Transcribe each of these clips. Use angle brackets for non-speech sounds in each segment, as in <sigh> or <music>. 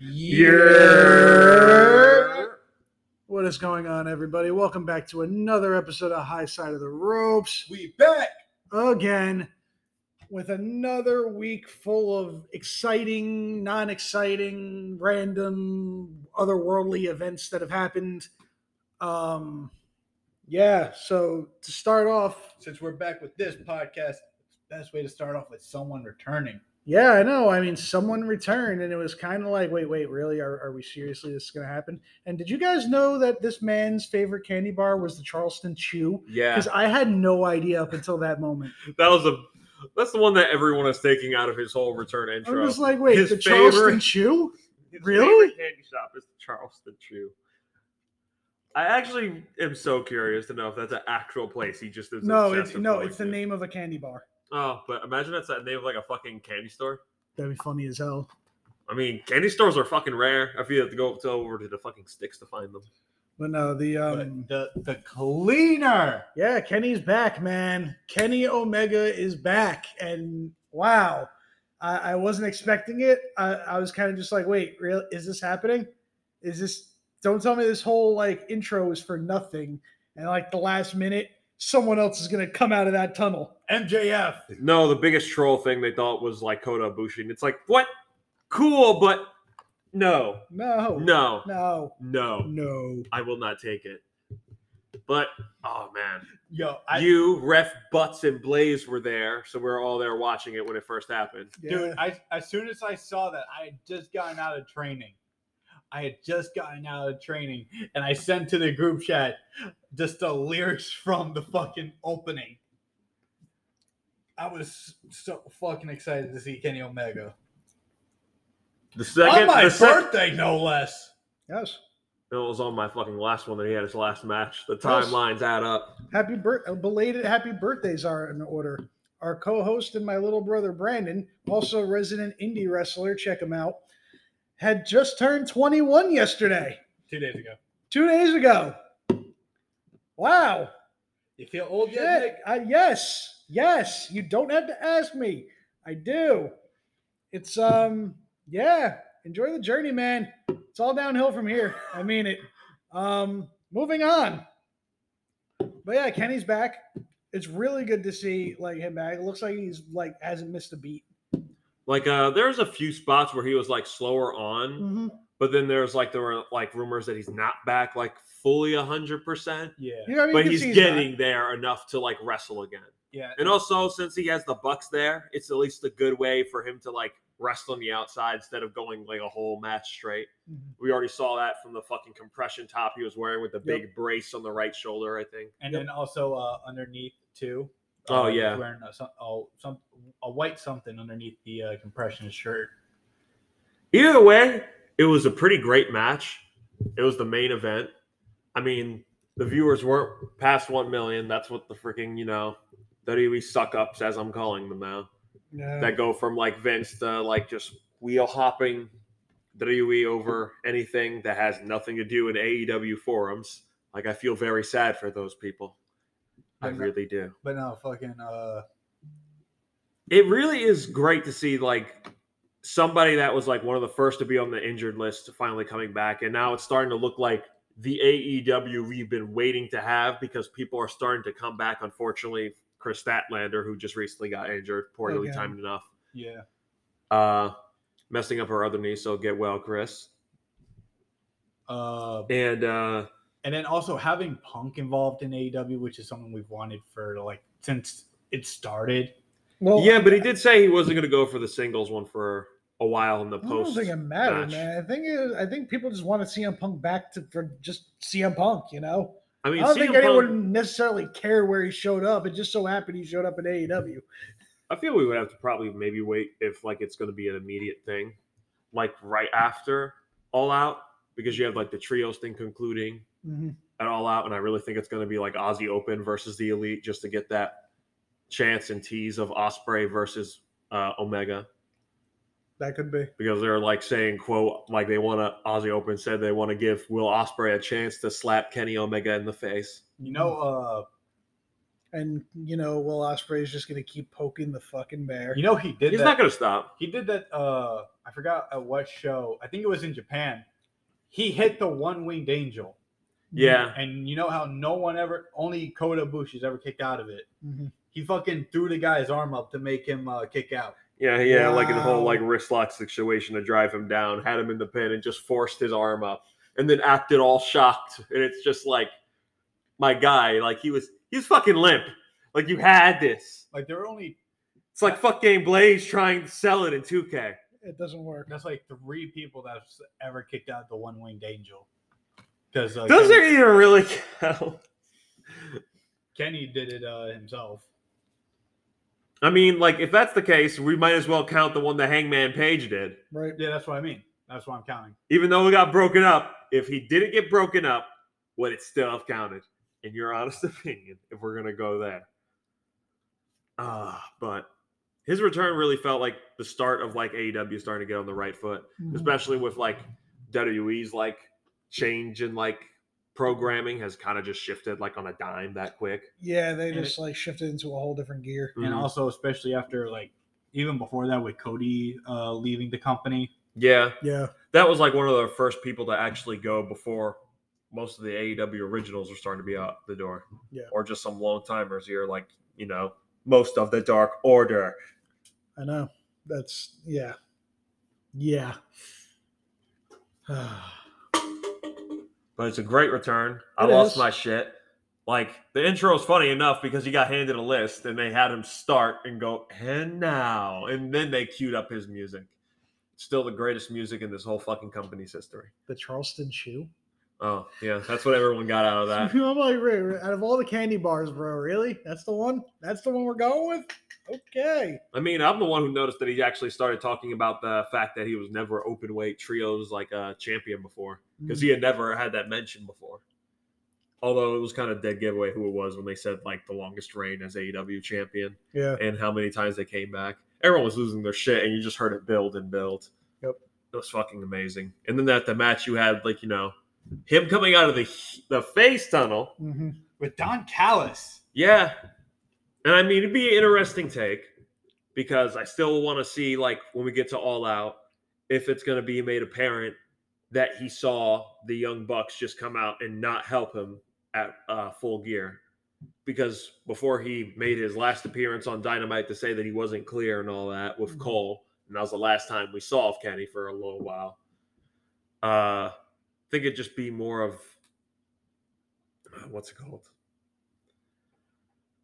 Yeah. What is going on, everybody? Welcome back to another episode of High Side of the Ropes. We back. Again, with another week full of exciting, non exciting, random, otherworldly events that have happened. Um, yeah, so to start off, Since we're back with this podcast, best way to start off with someone returning. Yeah, I know. I mean, someone returned, and it was kind of like, wait, wait, really? Are, are we seriously this is going to happen? And did you guys know that this man's favorite candy bar was the Charleston Chew? Yeah, Because I had no idea up until that moment. <laughs> that was a. That's the one that everyone is taking out of his whole return intro. I'm just like, wait, His the Charleston favorite- Chew? <laughs> His really? candy shop is the Charleston Chew. I actually am so curious to know if that's an actual place. He just is. No, it's no, it's the to. name of a candy bar. Oh, but imagine that's the name of like a fucking candy store. That'd be funny as hell. I mean, candy stores are fucking rare. I feel you have to go to over to the fucking sticks to find them. But no, the But um, the the cleaner. yeah, Kenny's back, man. Kenny Omega is back, and wow, I, I wasn't expecting it. I, I was kind of just like, wait, real? Is this happening? Is this? Don't tell me this whole like intro is for nothing, and like the last minute, someone else is gonna come out of that tunnel. MJF. No, the biggest troll thing they thought was like Kota Ibushi. It's like, what? Cool, but no, No, no, no, no. no. I will not take it. But oh man, Yo, I, you, Ref Butts, and Blaze were there, so we are all there watching it when it first happened. dude, I as soon as I saw that, I had just gotten out of training. I had just gotten out of training, and I sent to the group chat just the lyrics from the fucking opening. I was so fucking excited to see Kenny Omega The second, on my the sec- birthday, no less. yes. it was on my fucking last one that he had his last match. The Yes. timelines add up. Happy bir- uh, belated happy birthdays are in order. Our co-host and my little brother Brandon, also resident indie wrestler, check him out, had just turned 21 yesterday, Two days ago. two days ago. Wow. You feel old yet, Nick? I, yes, yes. You don't have to ask me. I do. It's um, yeah. Enjoy the journey, man. It's all downhill from here. I mean it. Um, moving on. But yeah, Kenny's back. It's really good to see like him back. It looks like he's like hasn't missed a beat. Like, uh, there's a few spots where he was like slower on, Mm-hmm. but then there's like there were like rumors that he's not back like fully hundred percent, Yeah. You know, I mean? but You he's getting not. there enough to like wrestle again. Yeah. And also, since he has the Bucks there, it's at least a good way for him to like rest on the outside instead of going like a whole match straight. Mhm. We already saw that from the fucking compression top he was wearing with the Yep. big brace on the right shoulder. I think. And Yep. then also uh, underneath too. Oh, uh, yeah. wearing a, some, oh, some a white something underneath the uh, compression shirt. Either way, it was a pretty great match. It was the main event. I mean, the viewers weren't past one million. That's what the freaking you know WWE suck ups, as I'm calling them now. Yeah. that go from like Vince to like just wheel hopping WWE over anything that has nothing to do in AEW forums. Like I feel very sad for those people. I no- really do. But no, fucking uh, It really is great to see like somebody that was like one of the first to be on the injured list finally coming back and now it's starting to look like the AEW we've been waiting to have because people are starting to come back unfortunately Kris Statlander who just recently got injured poorly Again. timed enough yeah. uh messing up her other knee so get well chris Uh, and uh and then also having Punk involved in AEW, which is something we've wanted for like since it started. well, yeah but he did say he wasn't going to go for the singles one for a while in the post. I don't think it mattered, match. man. I think it, I think people just want to see CM Punk back to for just CM Punk, you know. i mean I don't CM think Punk- anyone necessarily cared where he showed up. It just so happened he showed up in AEW. i feel we would have to probably maybe wait if like it's going to be an immediate thing like right after all out because you have like the trios thing concluding Mhm. at all out and i really think it's going to be like aussie open versus the elite just to get that chance and tease of Ospreay versus uh omega That could be. because they're like saying quote like they want to Aussie Open said they want to give Will Ospreay a chance to slap Kenny Omega in the face. You know, uh, and you know, Will Ospreay is just gonna keep poking the fucking bear. You know he did He's that. not going to stop. He did that. Uh, I forgot at what show. I think it was in Japan. He hit the one winged angel, Yeah. and you know how no one ever, only Kota Ibushi's ever kicked out of it. Mhm. He fucking threw the guy's arm up to make him uh, kick out. Yeah, yeah, like in the whole like wrist lock situation to drive him down, had him in the pin and just forced his arm up and then acted all shocked. And it's just like my guy, like he was he was fucking limp. Like you had this. Like there were only It's like fuck game Blaze trying to sell it in 2K. It doesn't work. that's like three people that's ever kicked out the one winged angel. Because uh, Does Kenny, it even really count? Kenny did it uh, himself. I mean, like if that's the case, we might as well count the one the Hangman Page did. Right. Yeah, that's what I mean. That's what I'm counting. Even though it got broken up, if he didn't get broken up, would it still have counted? In your <laughs> honest opinion, if we're gonna go there. Ah, but his return really felt like the start of like AEW starting to get on the right foot, Mhm. especially with like WWE's like change in like programming has kind of just shifted like on a dime that quick. Yeah, they And just like shifted into a whole different gear. And Mhm. also, especially after like even before that with Cody uh, leaving the company. yeah, Yeah. that was like one of the first people to actually go before most of the AEW originals were starting to be out the door. Yeah. Or just some long timers here, like, you know, most of the Dark Order. I know. That's yeah. Yeah. <sighs> <sighs> But it's a great return. I lost is. my shit. Like the intro is funny enough because he got handed a list and they had him start and go, and now. And then they queued up his music. Still the greatest music in this whole fucking company's history. the Charleston Chew. Oh, yeah. That's what everyone got out of that. <laughs> I'm like, "Ray, Ray, out of all the candy bars, bro, really? That's the one? That's the one we're going with? Okay. I mean, I'm the one who noticed that he actually started talking about the fact that he was never open weight trios like a champion before because he had never had that mentioned before. Although it was kind of dead giveaway who it was when they said like the longest reign as AEW champion Yeah. and how many times they came back. Everyone was losing their shit, and you just heard it build and build. Yep. It was fucking amazing. And then that the match you had, like you know, him coming out of the the face tunnel. hmm With Don Callis. Yeah. And I mean, it'd be an interesting take because I still want to see, like, when we get to All Out, if it's going to be made apparent that he saw the Young Bucks just come out and not help him at uh, full gear. Because before he made his last appearance on Dynamite to say that he wasn't clear and all that with Mhm. Cole, and that was the last time we saw of Kenny for a little while. Uh, I think it'd just be more of uh, what's it called?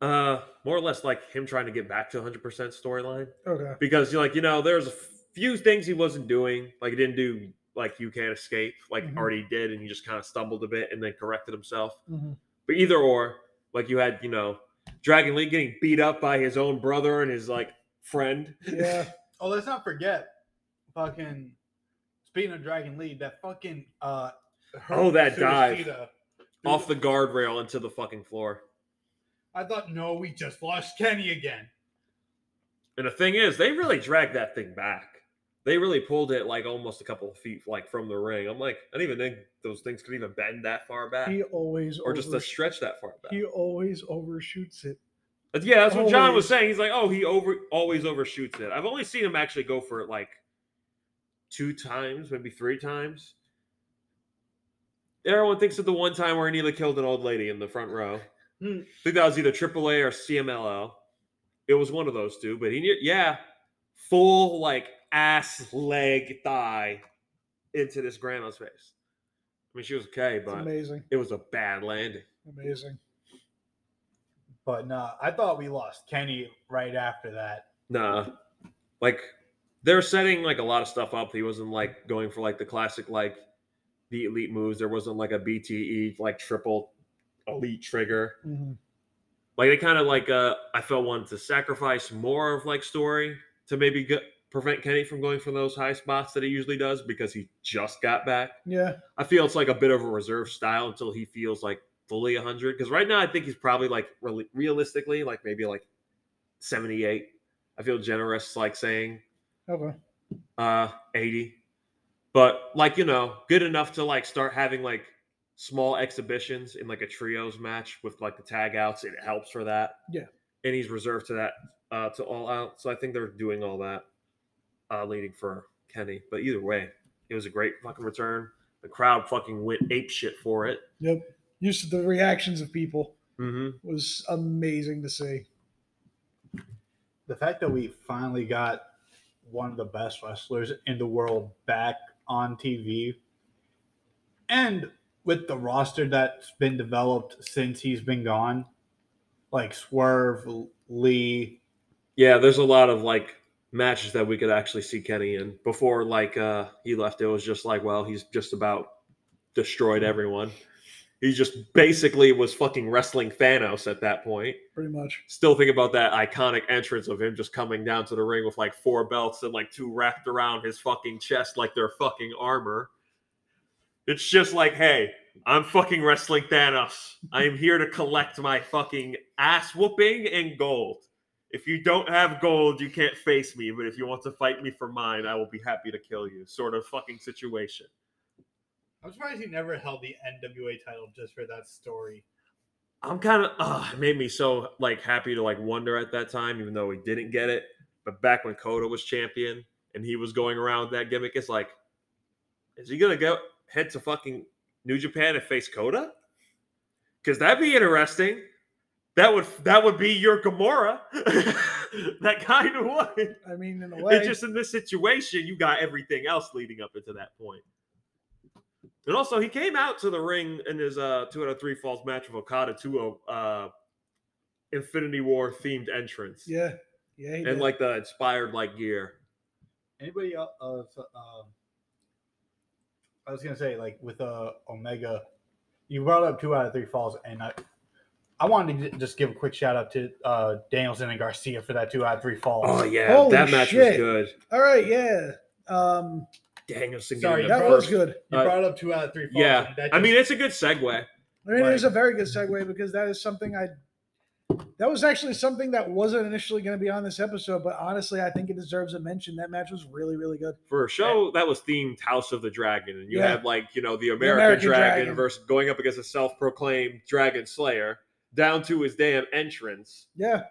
Uh, more or less like him trying to get back to 100% storyline Okay. because you like you know there's a few things he wasn't doing like he didn't do like you can't escape like Mhm. already did and he just kind of stumbled a bit and then corrected himself hmm but either or like you had you know Dragon Lee getting beat up by his own brother and his like friend Yeah. <laughs> Oh, let's not forget, fucking. Speaking of Dragon Lee, that fucking uh. Oh, that dive. Off the guardrail into the fucking floor I thought, no, we just lost Kenny again. and the thing is they really dragged that thing back they really pulled it like almost a couple of feet like from the ring i'm like i didn't even think those things could even bend that far back He always or just to stretch that far back he always overshoots it. But yeah, that's what John was saying. He's like, oh, he over always overshoots it. I've only seen him actually go for it like two times, maybe three times. Everyone thinks of the one time where he nearly killed an old lady in the front row. Hmm. I think that was either AAA or CMLL. It was one of those two, but he, ne- yeah, full like ass, leg, thigh into this grandma's face. I mean, she was okay, It's but amazing. it was a bad landing. Amazing. But no, I thought we lost Kenny right after that. Nah, like they're setting like a lot of stuff up. He wasn't like going for like the classic like the elite moves. There wasn't like a BTE like triple elite trigger. hmm Like they kind of like uh I felt wanted to sacrifice more of like story to maybe get, prevent Kenny from going for those high spots that he usually does because he just got back. Yeah. I feel it's like a bit of a reserve style until he feels like fully 100 because right now I think he's probably like really realistically like maybe like 78. I feel generous like saying Okay. uh 80 but like you know good enough to like start having like small exhibitions in like a trios match with like the tag outs. It helps for that. Yeah. And he's reserved to that uh to all out. So I think they're doing all that uh leading for Kenny. But either way, it was a great fucking return. The crowd fucking went ape shit for it. Yep. Used to the reactions of people Mm-hmm. was amazing to see. the fact that we finally got one of the best wrestlers in the world back on TV and with the roster that's been developed since he's been gone, like Swerve, Lee, Yeah, there's a lot of like matches that we could actually see Kenny in. Before like uh he left, it was just like, well, he's just about destroyed everyone. He just basically was fucking wrestling Thanos at that point. Pretty much. Still think about that iconic entrance of him just coming down to the ring with like four belts and like two wrapped around his fucking chest like they're fucking armor. It's just like, hey, I'm fucking wrestling Thanos. I am here to collect my fucking ass whooping and gold. If you don't have gold, you can't face me. But if you want to fight me for mine, I will be happy to kill you. Sort of fucking situation. I'm surprised he never held the NWA title just for that story. I'm kind of, uh, it made me so like happy to like wonder at that time, even though he didn't get it. But back when Kota was champion and he was going around with that gimmick, it's like, is he gonna go head to fucking New Japan and face Kota? Because that'd be interesting. That would that would be your Gamora. <laughs> that kind of would. I mean, in a way, It's just in this situation, you got everything else leading up into that point. And also, he came out to the ring in his uh, two out of three falls match with Okada to a uh, Infinity War themed entrance, yeah, yeah, he and did. like the inspired like gear. Anybody else? Uh, um, I was gonna say like with uh, Omega, you brought up two out of three falls, and I, I wanted to just give a quick shout out to uh, Danielson and Garcia for that two out of three falls. Oh yeah, Holy that match was good. All right, yeah. Um, Danielson Sorry, getting the that was good. You Uh, brought up two out of three falls. Yeah, and that I mean it's a good segue. I mean, it was a very good segue because that is something I. That was actually something that wasn't initially going to be on this episode, but honestly, I think it deserves a mention. That match was really, really good. for a show that was themed House of the Dragon, and you Yeah. had like you know the American, American Dragon, Dragon. versus going up against a self-proclaimed Dragon Slayer, down to his damn entrance, Yeah,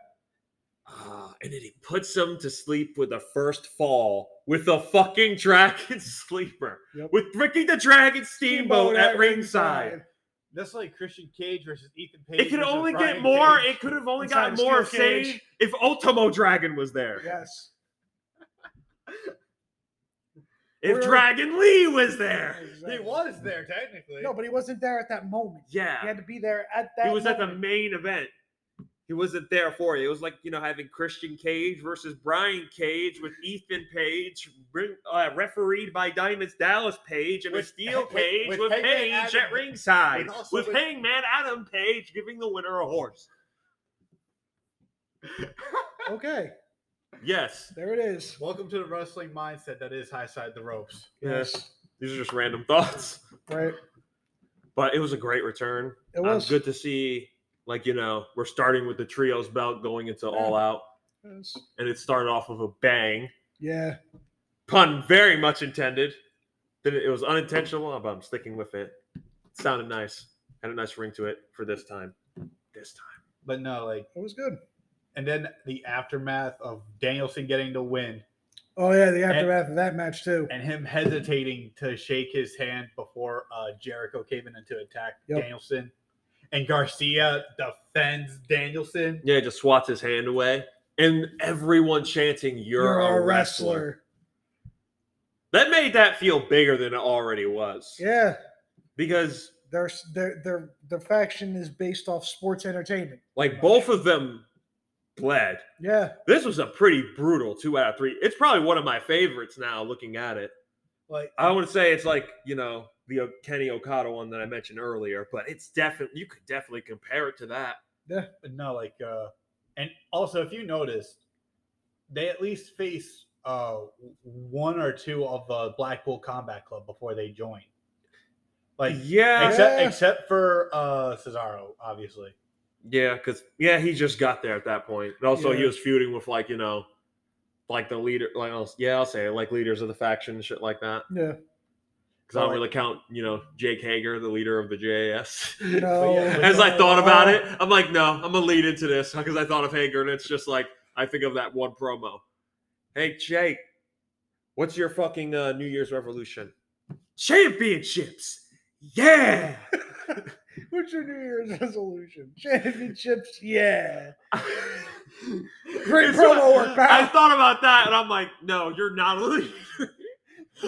Ah, and then he puts him to sleep with the first fall with a fucking Dragon <laughs> Sleeper Yep. with Ricky the Dragon Steamboat at ringside. That's like Christian Cage versus Ethan Page. It could only Brian get more. Cage. It could have only gotten more if, say, Cage. if Ultimo Dragon was there. Yes. If We're- Dragon Lee was there. He was there technically. No, but he wasn't there at that moment. Yeah. He had to be there at that. he was at the main event. He wasn't there for you. It was like you know having Christian Cage versus Brian Cage with Ethan Page, uh, refereed by Diamond's Dallas Page, and a steel with- cage with, with Hangman Page Adam- at ringside, with also with with- Hangman Adam Page giving the winner a horse. <laughs> Okay, Yes, there it is. Welcome to the wrestling mindset that is high side the ropes. yes. These are just random thoughts, Right. but it was a great return. It Um, was good to see. Like you know, we're starting with the trios belt going into All Out, Yes. and it started off with a bang. Yeah. pun very much intended. then it was unintentional, but I'm sticking with it. It sounded nice. Had a nice ring to it for this time. This time. But no, like, It was good. and then the aftermath of Danielson getting the win Oh yeah, the aftermath of that match too. and him hesitating to shake his hand before uh, Jericho came in to attack Yep. Danielson, and Garcia defends Danielson. Yeah, just swats his hand away. And everyone chanting, You're, a, wrestler. That made that feel bigger than it already was. Yeah. Because Their their their their faction is based off sports entertainment. like both of them bled. Yeah. This was a pretty brutal two out of three. It's probably one of my favorites now looking at it. Like, I would say it's like you know the Kenny Okada one that I mentioned earlier, but it's definitely you could definitely compare it to that. Yeah, but no, like, uh, and also if you notice, they at least face uh one or two of the Blackpool Combat Club before they join. Like, Yeah, except except for uh Cesaro, obviously. yeah, because yeah, he just got there at that point. and also he was feuding with like you know, like the leader, like I'll, yeah, I'll say it, like leaders of the faction and shit like that. Yeah. Because I don't really count, you know, Jake Hager, the leader of the JAS. <laughs> No. yeah, As I thought about it, I'm like, no, I'm gonna lead into this because I thought of Hager, and it's just like I think of that one promo. Hey Jake, what's your fucking uh, New Year's revolution? Championships, yeah. <laughs> What's your New Year's resolution? Championships, yeah. <laughs> Great promo work, pal. I thought about that, and I'm like, no, you're not a leader.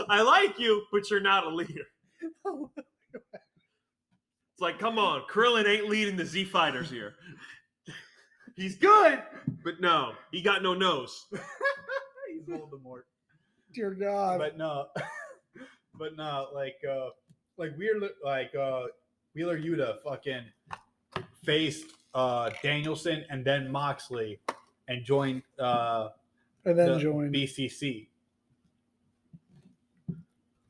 I like you, but you're not a leader. It's like, come on, Krillin ain't leading the Z Fighters here. He's good, but no, he got no nose. <laughs> He's Voldemort. Dear God. but no, <laughs> but no, like uh, like Wheeler, like uh, Wheeler Yuta fucking faced uh Danielson and then Moxley and joined uh and then the join. BCC.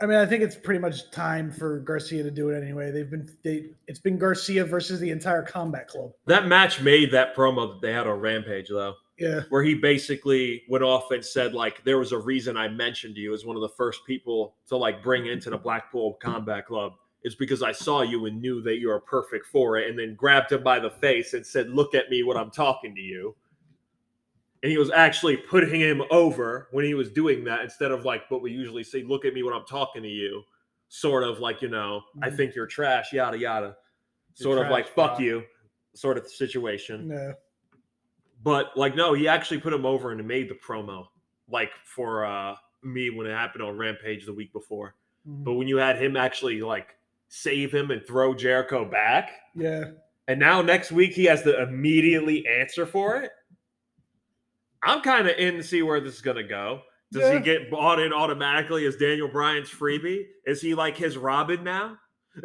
I mean, I think it's pretty much time for Garcia to do it anyway. They've been they it's been Garcia versus the entire combat club. That match made that promo that they had on Rampage, though, Yeah. where he basically went off and said, like, there was a reason I mentioned you as one of the first people to like bring into the Blackpool Combat Club. It's because I saw you and knew that you were perfect for it, and then grabbed him by the face and said, Look at me when I'm talking to you. And he was actually putting him over when he was doing that instead of like what we usually say, Look at me when I'm talking to you. Sort of like, you know, I Mhm. think you're trash, yada, yada. You're Sort of like, fuck Brock. you, sort of situation. No. But like, no, he actually put him over and made the promo like for uh me when it happened on Rampage the week before. Mhm. But when you had him actually like save him and throw Jericho back, Yeah. and now next week he has to immediately answer for it. I'm kind of in to see where this is gonna go. Does Yeah. he get bought in automatically as Daniel Bryan's freebie? Is he like his Robin now? <laughs>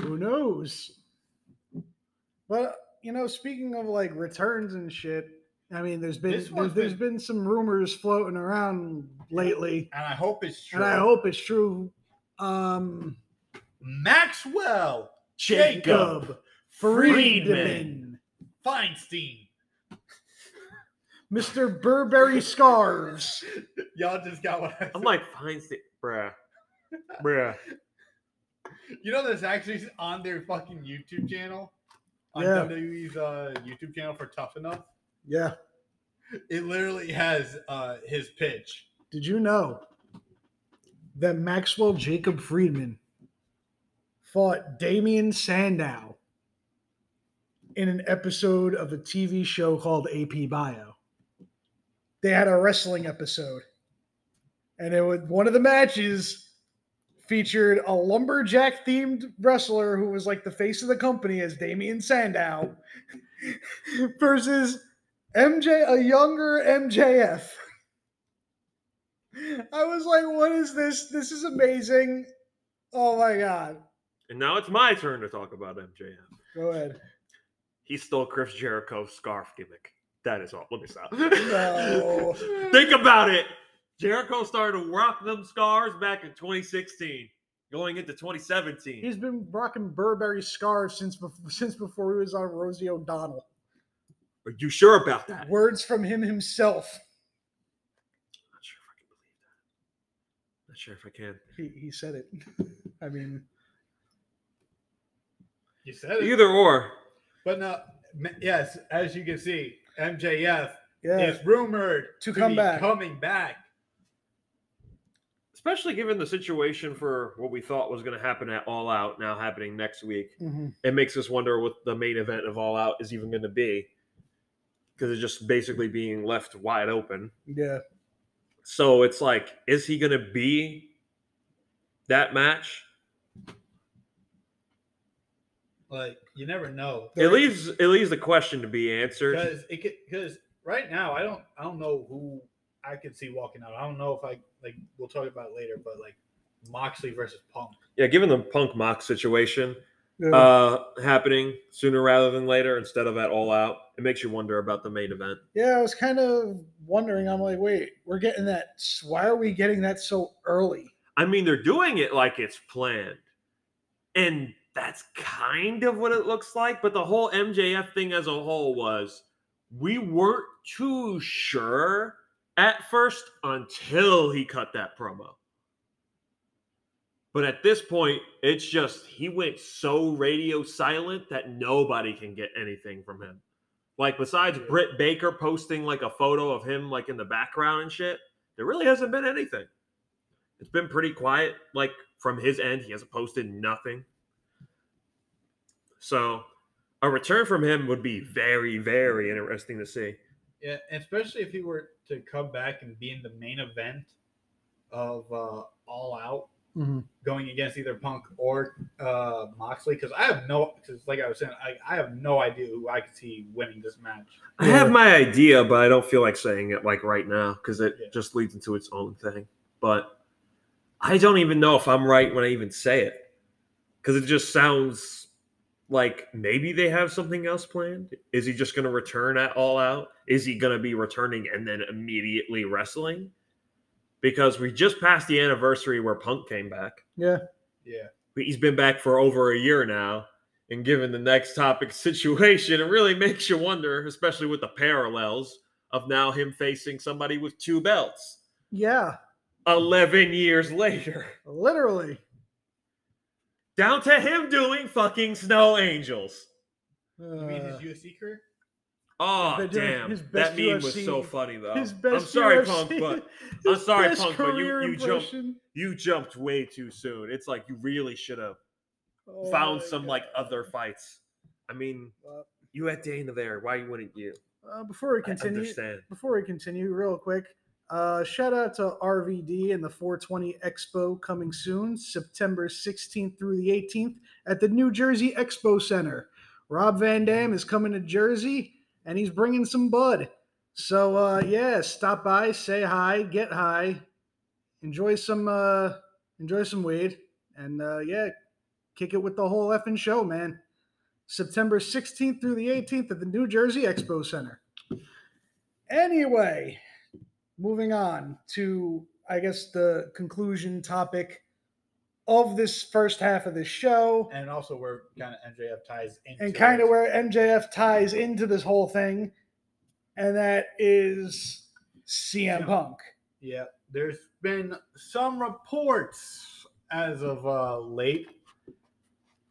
Who knows? But you know, speaking of like returns and shit, I mean, there's been This there's, one's there's been- been some rumors floating around lately, And I hope it's true. and I hope it's true. Um, Maxwell, Jacob Jacob Friedman. Friedman, Feinstein. Mr. Burberry Scarves. Y'all just got what I I'm like, fine, sta- bruh, bruh. You know that's actually on their fucking YouTube channel? On Yeah. WWE's uh, YouTube channel for Tough Enough. Yeah. It literally has uh, his pitch. Did you know that Maxwell Jacob Friedman fought Damien Sandow in an episode of a TV show called AP Bio? They had a wrestling episode, and it was one of the matches featured a lumberjack themed wrestler who was like the face of the company as Damien Sandow <laughs> versus MJ, a younger MJF. I was like, what is this? This is amazing. Oh my God. And now it's my turn to talk about MJF. Go ahead. He stole Chris Jericho's scarf gimmick. That is all. Let me stop. No. <laughs> Think about it. Jericho started to rock them scars back in 2016, going into 2017. He's been rocking Burberry scarves since before, since before he was on Rosie O'Donnell. Are you sure about that? Words from him himself. Not sure if I can believe that. Not sure if I can. He, he said it. <laughs> I mean, You said it. Either or. But no, m- yes, as you can see, MJF yeah. is rumored To come be back. coming back. Especially given the situation for what we thought was going to happen at All Out now happening next week. Mhm. It makes us wonder what the main event of All Out is even going to be. Because it's just basically being left wide open. Yeah. So it's like, is he going to be that match? Like you never know. It leaves it leaves the question to be answered. because it because right now I don't I don't know who I could see walking out. I don't know if I like we'll talk about it later, but like Moxley versus Punk. Yeah, given the Punk Mox situation Yeah. uh, happening sooner rather than later instead of at All Out, it makes you wonder about the main event. yeah, I was kind of wondering. I'm like, wait, we're getting that. Why are we getting that so early? I mean, they're doing it like it's planned. And that's kind of what it looks like. But the whole MJF thing as a whole was we weren't too sure at first until he cut that promo. But at this point, it's just he went so radio silent that nobody can get anything from him. Like besides. Britt Baker posting like a photo of him like in the background and shit, there really hasn't been anything. It's been pretty quiet. Like from his end, he hasn't posted nothing. So a return from him would be very, very interesting to see. Yeah, especially if he were to come back and be in the main event of uh, All Out, Mhm. going against either Punk or uh, Moxley. Because I have no, because like I was saying, I, I have no idea who I could see winning this match. I have my idea, but I don't feel like saying it like right now because it Yeah. just leads into its own thing. But I don't even know if I'm right when I even say it because it just sounds like maybe they have something else planned. Is he just going to return at All Out? Is he going to be returning and then immediately wrestling? Because we just passed the anniversary where Punk came back. Yeah. Yeah, He's been back for over a year now. And given the next topic <laughs> situation, it really makes you wonder, especially with the parallels of now him facing somebody with two belts Yeah. 11 years later. Literally. Down to him doing fucking Snow Angels. you mean his Uh, UFC career? Oh, damn. his That best meme was so funny, though. his I'm sorry, UFC Punk, but <laughs> I'm sorry, Punk, but you, you, jumped, you jumped way too soon. It's like you really should have Oh found my some like other fights. I mean, Well, you had Dana there. Why wouldn't you? Uh, before we continue, before we continue, real quick, uh, shout out to RVD and the 420 Expo coming soon, September 16th through the 18th at the New Jersey Expo Center. Rob Van Dam is coming to Jersey and he's bringing some bud. So uh, yeah, stop by, say hi, get high, enjoy some uh, enjoy some weed, and uh, yeah, kick it with the whole effing show, man. September 16th through the 18th at the New Jersey Expo Center. Anyway, moving on to, I guess, the conclusion topic of this first half of this show, And also where kind of MJF ties into and kind of where MJF ties into this whole thing, and that is CM. Punk. Yeah, there's been some reports as of uh, late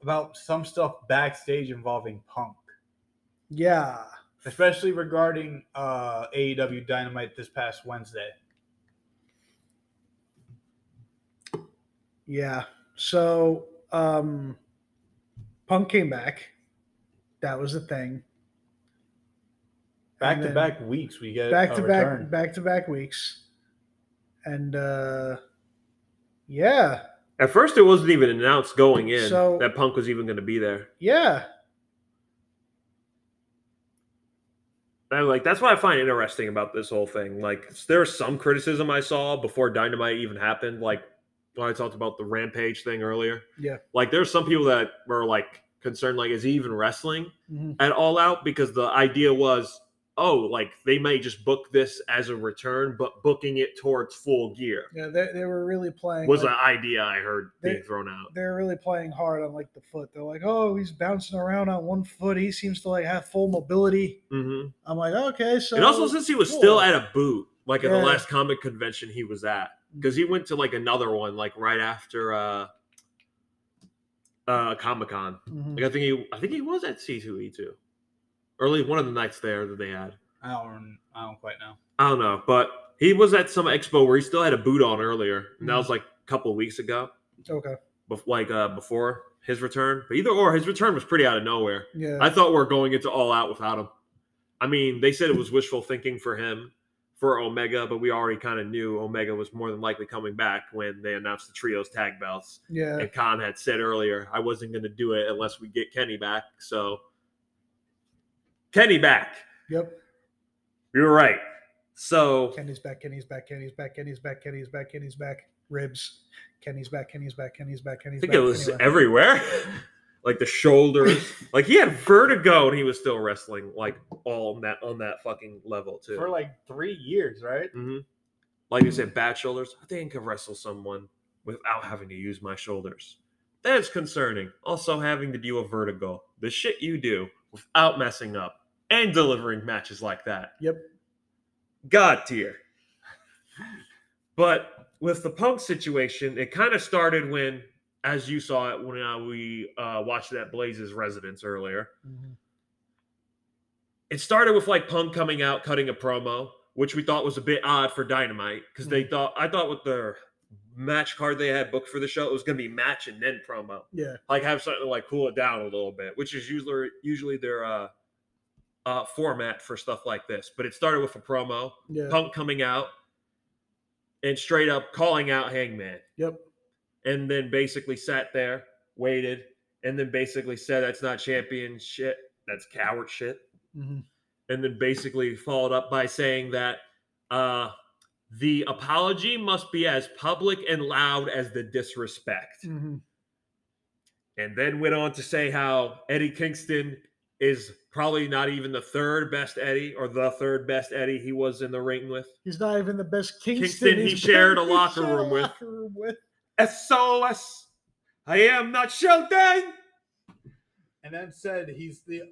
about some stuff backstage involving Punk, Yeah. Especially regarding uh, AEW Dynamite this past Wednesday. Yeah. So, um, Punk came back. That was the thing. Back to back weeks, we get back to back back to back weeks and uh yeah At first, it wasn't even announced going in So- that Punk was even going to be there. yeah And like that's what I find interesting about this whole thing. Like there's some criticism I saw before Dynamite even happened. Like when I talked about the Rampage thing earlier. Yeah. Like there's some people that were like concerned, like is he even wrestling Mhm. at All Out? Because the idea was, oh, like they may just book this as a return, but booking it towards full gear yeah they, they were really playing was like, an idea I heard They- being thrown out. They're really playing hard on like the foot they're like oh he's bouncing around on one foot he seems to like have full mobility hmm i'm like okay so and also since he was cool. still at a boot, like at Yeah. the last comic convention he was at, because he went to like another one, like right after uh uh Comic Con. Mhm. Like I think he I think he was at C two E two. Early one of the nights there that they had. I don't, I don't quite know. I don't know, but he was at some expo where he still had a boot on earlier, and that was like a couple of weeks ago, okay bef- like uh before his return. But either or, his return was pretty out of nowhere. yeah I thought we are going into all out without him. I mean, they said it was wishful thinking for him for Omega, but we already kind of knew Omega was more than likely coming back when they announced the trios tag belts. yeah And Khan had said earlier, I wasn't going to do it unless we get Kenny back. So, Kenny back. yep You were right. So, kenny's back kenny's back kenny's back kenny's back kenny's back kenny's back ribs kenny's back kenny's back kenny's back kenny's I think back it was Kenny everywhere. <laughs> like the shoulders. <laughs> like he had vertigo and he was still wrestling like all on that on that fucking level too. For like three years, right? hmm Like you said, bad shoulders. I think I could wrestle someone without having to use my shoulders. That's concerning. Also, having to deal with vertigo. The shit you do without messing up and delivering matches like that. Yep. God tier. But with the Punk situation, it kind of started when, as you saw it when uh, we uh, watched that at Blaze's residence earlier. Mhm. It started with like Punk coming out, cutting a promo, which we thought was a bit odd for Dynamite because they thought I thought with their match card they had booked for the show, it was going to be match and then promo. Yeah. like have something to like cool it down a little bit, which is usually usually their uh, uh, format for stuff like this. But it started with a promo, Yeah. Punk coming out and straight up calling out Hangman, Yep. and then basically sat there, waited, and then basically said that's not champion shit, that's coward shit, Mhm. and then basically followed up by saying that uh, the apology must be as public and loud as the disrespect Mhm. and then went on to say how Eddie Kingston is probably not even the third best Eddie or the third best Eddie he was in the ring with. He's not even the best Kingston, Kingston he shared a locker shared a room with. room with. SOS, I am not Showtime. And then said he's the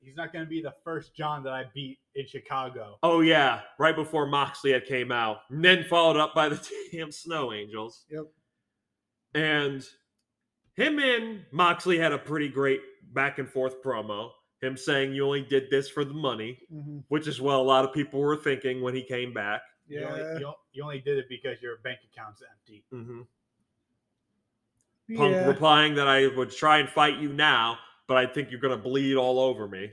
he's not going to be the first John that I beat in Chicago. Oh yeah, right before Moxley had came out, and then followed up by the <laughs> damn Snow Angels. Yep. And him and Moxley had a pretty great back and forth promo. Him saying you only did this for the money, Mhm. which is what a lot of people were thinking when he came back. You, Yeah. only, you, o- you only did it because your bank account's empty. Mm-hmm. Punk yeah. replying that I would try and fight you now, but I think you're gonna bleed all over me.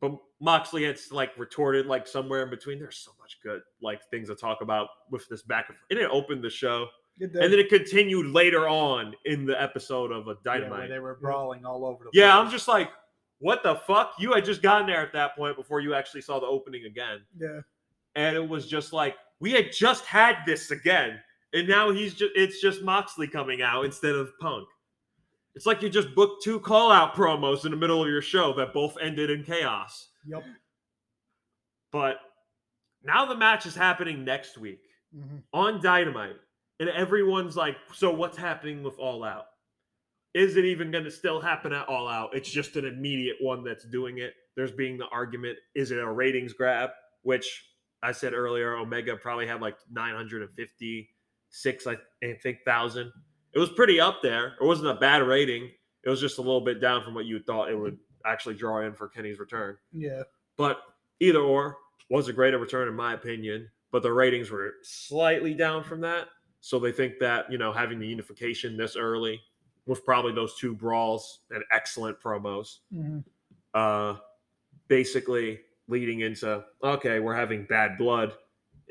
But Moxley had like retorted like somewhere in between. There's so much good like things to talk about with this back and forth. And it opened the show, and then it continued later on in the episode of a Yeah, where Dynamite. they were brawling all over the Yeah, place. I'm just like, what the fuck? You had just gotten there at that point before you actually saw the opening again, yeah. and it was just like we had just had this again, and now he's just it's just Moxley coming out instead of Punk. It's like you just booked two call out promos in the middle of your show that both ended in chaos. Yep. But now the match is happening next week Mhm. on Dynamite, and everyone's like, "So what's happening with All Out? Is it even going to still happen at All Out? It's just an immediate one that's doing it." There's being the argument: is it a ratings grab? Which I said earlier, Omega probably had like 956, I I think thousand. It was pretty up there. It wasn't a bad rating. It was just a little bit down from what you thought it would actually draw in for Kenny's return. Yeah. But either or was a greater return in my opinion. But the ratings were slightly down from that. So they think that, you know, having the unification this early with probably those two brawls and excellent promos, Mhm. uh basically leading into okay, we're having bad blood.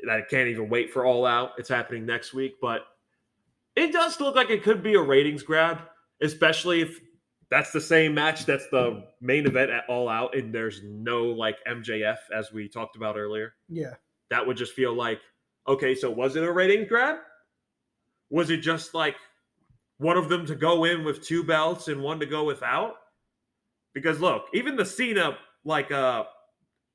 That can't even wait for all out. It's happening next week, but it does look like it could be a ratings grab, especially if that's the same match that's the main event at all out and there's no like MJF as we talked about earlier. Yeah. That would just feel like okay, so was it a ratings grab? Was it just like one of them to go in with two belts and one to go without? Because look, even the Cena like uh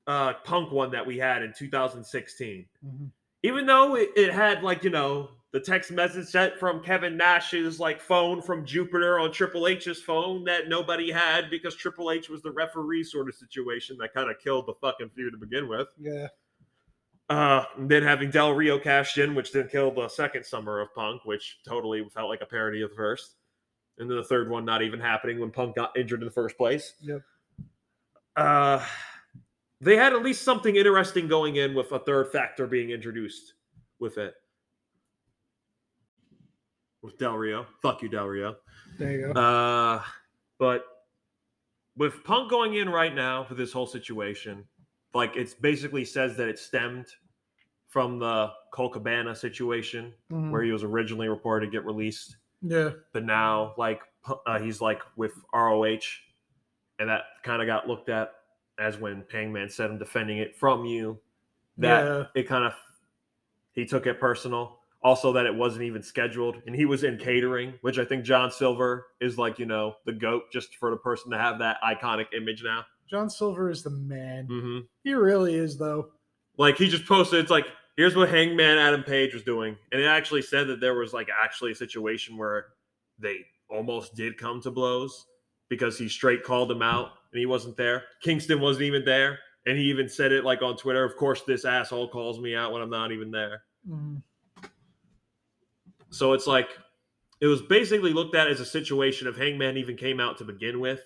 uh punk one that we had in 2016, Mhm. even though it, it had like you know the text message sent from Kevin Nash's like phone from Jupiter on Triple H's phone that nobody had because Triple H was the referee sort of situation that kind of killed the fucking feud to begin with. Yeah. Uh, then having Del Rio cashed in, which then killed the second summer of Punk, which totally felt like a parody of the first. And then the third one not even happening when Punk got injured in the first place. Yep. Uh, they had at least something interesting going in with a third factor being introduced with it. With Del Rio. Fuck you, Del Rio. There you go. Uh, but with Punk going in right now for this whole situation, like it's basically says that it stemmed from the Colt Cabana situation Mhm. where he was originally reported to get released, yeah. but now like uh, he's like with ROH, and that kind of got looked at as when Hangman said I'm defending it from you. That Yeah. it kind of he took it personal. Also, that it wasn't even scheduled, and he was in catering, which I think John Silver is like you know the goat, just for the person to have that iconic image now. John Silver is the man. hmm He really is, though. Like he just posted, it's like here's what Hangman Adam Page was doing, and it actually said that there was like actually a situation where they almost did come to blows because he straight called him out and he wasn't there. Kingston wasn't even there, and he even said it like on Twitter. Of course, this asshole calls me out when I'm not even there. Mhm. So it's like it was basically looked at as a situation of Hangman even came out to begin with,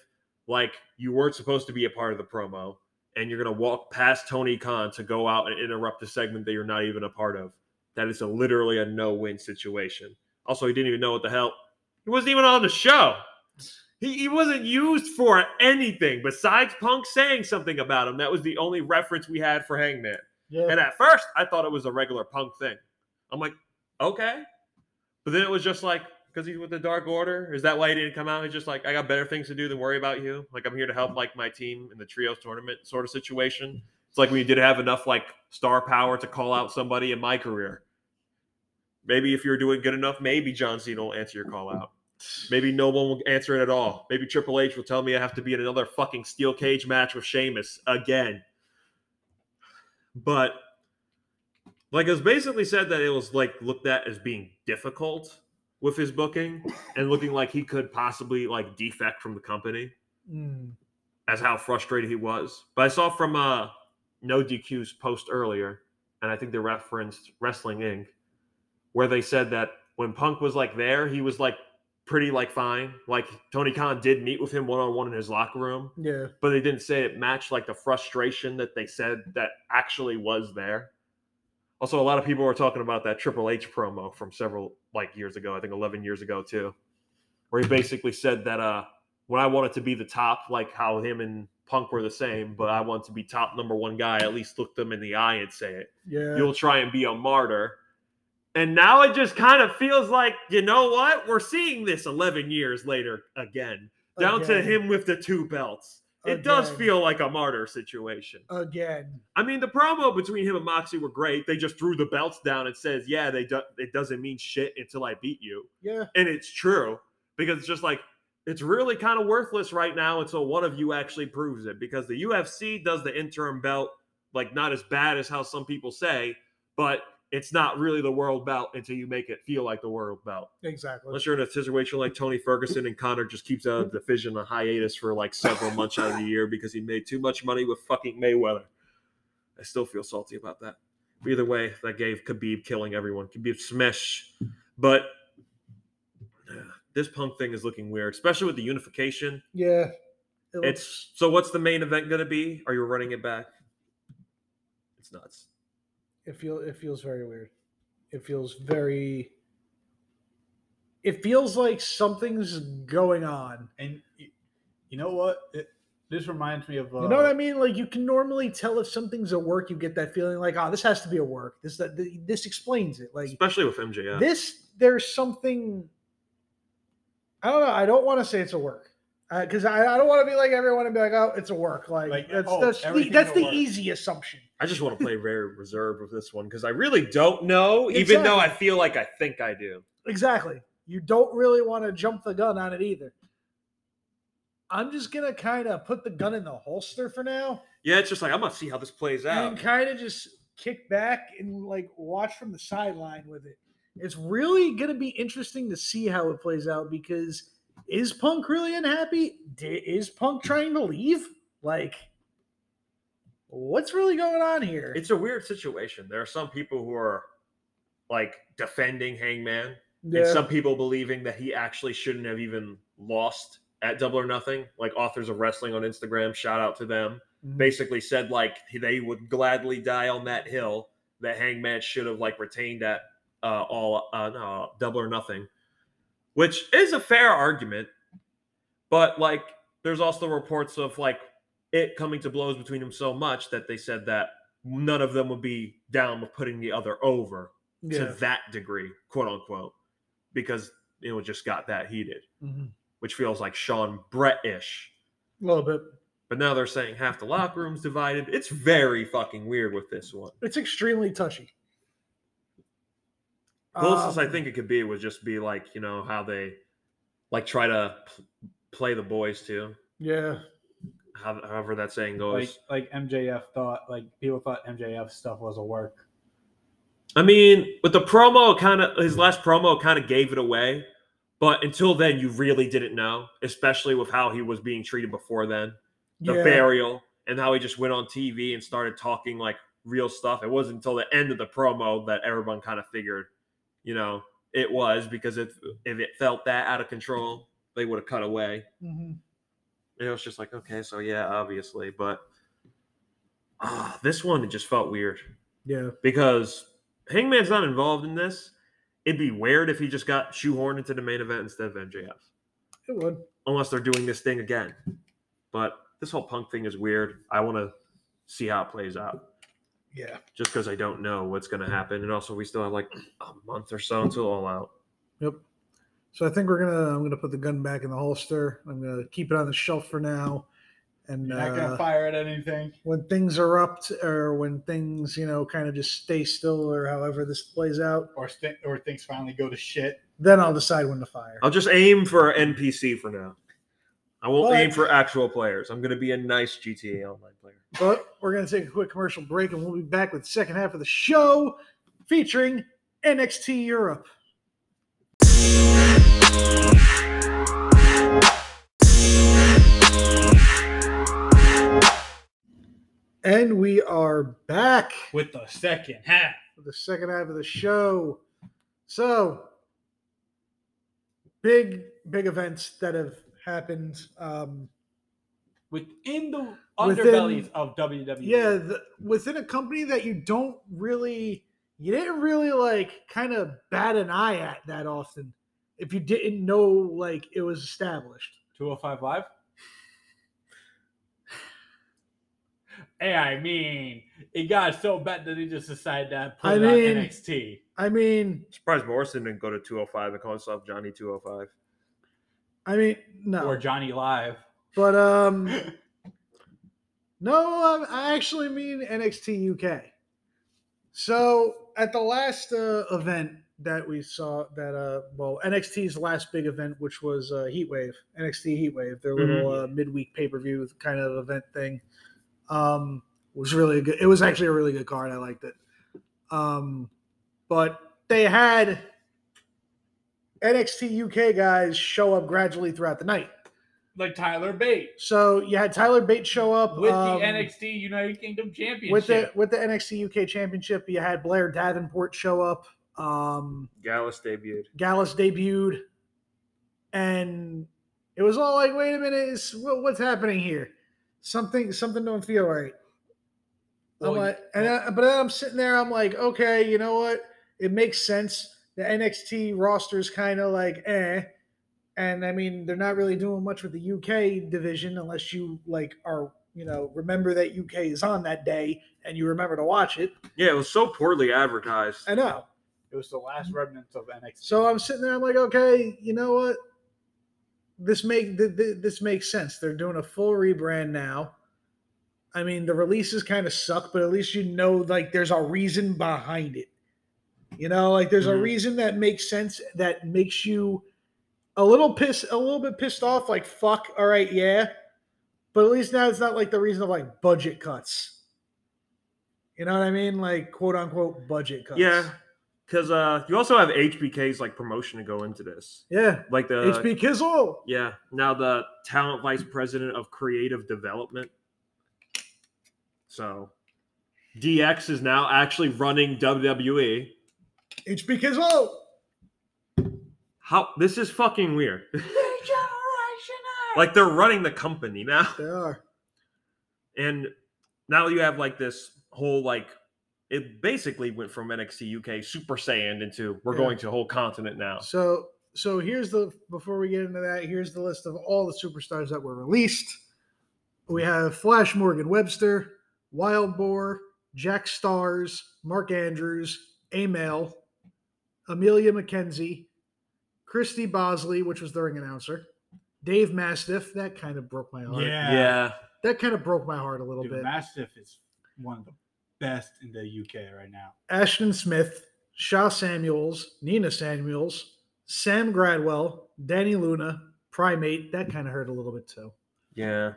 like you weren't supposed to be a part of the promo, and you're gonna walk past Tony Khan to go out and interrupt a segment that you're not even a part of. That is a literally a no-win situation. Also, he didn't even know what the hell. He wasn't even on the show. He, he wasn't used for anything besides Punk saying something about him. That was the only reference we had for Hangman. Yeah. And at first, I thought it was a regular Punk thing. I'm like, okay. But then it was just like, because he's with the Dark Order. Is that why he didn't come out? He's just like, I got better things to do than worry about you. Like I'm here to help mm-hmm. like my team in the trios tournament sort of situation. It's like when you didn't have enough like star power to call out somebody in my career. Maybe if you're doing good enough, maybe John Cena will answer your call out. Maybe no one will answer it at all. Maybe Triple H will tell me I have to be in another fucking steel cage match with Sheamus again. But like it was basically said that it was like looked at as being difficult with his booking and looking like he could possibly like defect from the company Mm. as how frustrated he was. But I saw from uh No DQ's post earlier, and I think they referenced Wrestling Inc., where they said that when Punk was like there, he was like pretty like fine. Like Tony Khan did meet with him one on one in his locker room, Yeah. but they didn't say it matched like the frustration that they said that actually was there. Also, a lot of people were talking about that Triple H promo from several like years ago, I think 11 years ago too, where he basically said that uh when I wanted to be the top, like how him and Punk were the same, but I want to be top number one guy, at least look them in the eye and say it. Yeah. You'll try and be a martyr. And now it just kind of feels like, you know what? We're seeing this 11 years later again, down to him with the two belts. It does feel like a martyr situation. Again. I mean, the promo between him and Moxie were great. They just threw the belts down and says, "Yeah, they do- it doesn't mean shit until I beat you," Yeah. and it's true because it's just like it's really kind of worthless right now until one of you actually proves it. Because the UFC does the interim belt like not as bad as how some people say, but it's not really the world belt until you make it feel like the world belt. Exactly. Unless you're in a situation like Tony Ferguson and Conor just keeps the <laughs> division on hiatus for like several months out of the year because he made too much money with fucking Mayweather. I still feel salty about that. Either way, that gave Khabib killing everyone. Khabib smash. But uh, this punk thing is looking weird, especially with the unification. Yeah. It looks- It's so what's the main event gonna be? Are you running it back? It's nuts. It feel it feels very weird. It feels very it feels like something's going on. And y- you know what? It, this reminds me of. Uh, You know what I mean? Like you can normally tell if something's a work, you get that feeling like, oh, this has to be a work. This that this explains it. Like Especially with MJF. this, there's something. I don't know. I don't want to say it's a work because I, I don't want to be like everyone and be like, oh, it's a work. Like, Like, that's oh, that's the, that's the work. easy assumption. I just want to play very reserved with this one because I really don't know, even though I feel like I think I do. Exactly. You don't really want to jump the gun on it either. I'm just gonna kind of put the gun in the holster for now Yeah, it's just like I'm gonna see how this plays out. and kind of just kick back and like watch from the sideline with it. It's really gonna be interesting to see how it plays out because is Punk really unhappy? Is Punk trying to leave? Like, what's really going on here? It's a weird situation. There are some people who are like defending Hangman, and some people believing that he actually shouldn't have even lost at Double or Nothing. Like authors of wrestling on Instagram, shout out to them. Mhm. Basically said like they would gladly die on that hill that Hangman should have like retained at uh, all uh, no Double or Nothing, which is a fair argument. But like, there's also reports of like it coming to blows between them so much that they said that none of them would be down with putting the other over yeah. to that degree, quote unquote, because it just got that heated, Mhm. which feels like Shawn Bret ish. a little bit. But now they're saying half the locker room's divided. It's very fucking weird with this one. It's extremely touchy. Closest I Um, think it could be would just be like, you know, how they like try to p- play the boys too. Yeah. How, however that saying goes. like like MJF thought like people thought MJF stuff was a work. I mean, with the promo, kind of his last promo kind of gave it away. But until then, you really didn't know, especially with how he was being treated before then. The yeah. burial and how he just went on TV and started talking like real stuff. It wasn't until the end of the promo that everyone kind of figured, you know, it was because if if it felt that out of control, they would have cut away. Mhm. It was just like, okay, so yeah, obviously, but ah, this one it just felt weird Yeah. because Hangman's not involved in this. It'd be weird if he just got shoehorned into the main event instead of MJF, It would. unless they're doing this thing again. But this whole punk thing is weird. I want to see how it plays out, Yeah. just because I don't know what's going to happen, and also we still have like a month or so until all out. Yep. So I think we're gonna. I'm gonna put the gun back in the holster. I'm gonna keep it on the shelf for now. And You're not gonna uh, fire at anything. when things are up, to, or when things, you know, kind of just stay still, or however this plays out, Or st- or things finally go to shit. then I'll decide when to fire. I'll just aim for NPC for now. I won't But- aim for actual players. I'm going to be a nice GTA Online player. But we're going to take a quick commercial break and we'll be back with the second half of the show featuring NXT Europe. And we are back With the second half. the second half of the show. So, big, big events that have happened. Um, Within the Within- underbellies of WWE. yeah the, within a company that you don't really you didn't really like kind of bat an eye at that often if you didn't know like it was established 205 Live? <sighs> Hey, I mean, it got so bad that they just decided to put I it mean- on NXT. i mean Surprised Morrison didn't go to 205 and call himself Johnny 205. i mean no Or Johnny Live. but um <laughs> no um, i actually mean nxt uk so at the last uh, event that we saw that uh well nxt's last big event which was uh heatwave nxt heatwave their little uh, midweek pay-per-view kind of event thing. Um was really good. It was actually a really good card. I liked it. Um but they had nxt uk guys show up gradually throughout the night. Like Tyler Bate. So you had tyler bates show up with um, the NXT United Kingdom Championship. with the with the nxt uk championship. You had blair davenport show up um Gallus debuted. Gallus debuted, and it was all like, "Wait a minute, is, what, what's happening here? Something, something don't feel right." Well, I'm like, and I, but then I'm sitting there, I'm like, okay, you know what? It makes sense. The NXT roster's kind of like, eh, and I mean, they're not really doing much with the UK division unless you like are, you know, remember that UK is on that day and you remember to watch it. Yeah, it was so poorly advertised. I know. It was the last remnants of NXT. So I'm sitting there. I'm like, okay, you know what? This make th- th- this makes sense. They're doing a full rebrand now. I mean, the releases kind of suck, but at least you know, like, there's a reason behind it. You know, like, there's a Mhm. reason that makes sense that makes you a little pissed, a little bit pissed off. Like, fuck, all right, yeah. But at least now it's not like the reason of like budget cuts. You know what I mean? Like, quote unquote budget cuts. Yeah, because uh, you also have HBK's like promotion to go into this, Yeah. like the HB Kizzle. yeah. Now the talent vice president of creative development. So, DX is now actually running. WWE. HB Kizzle. How this is fucking weird. <laughs> like they're running the company now. They are. And now you have like this whole like it basically went from NXT UK Super Saiyan into we're Yeah. going to a whole continent now. So so here's the before we get into that, here's the list of all the superstars that were released. We have Flash Morgan Webster, Wild Boar, Jack Starz, Mark Andrews, Amel, Emilia McKenzie, Christy Bosley, which was the ring announcer, Dave Mastiff. That kind of broke my heart. Yeah. Yeah. That kind of broke my heart a little Dude, bit. Mastiff is one of the best in the UK right now. Ashton Smith, Shaw Samuels, Nina Samuels, Sam Gradwell, Dani Luna, Primate. That kind of hurt a little bit too. Yeah.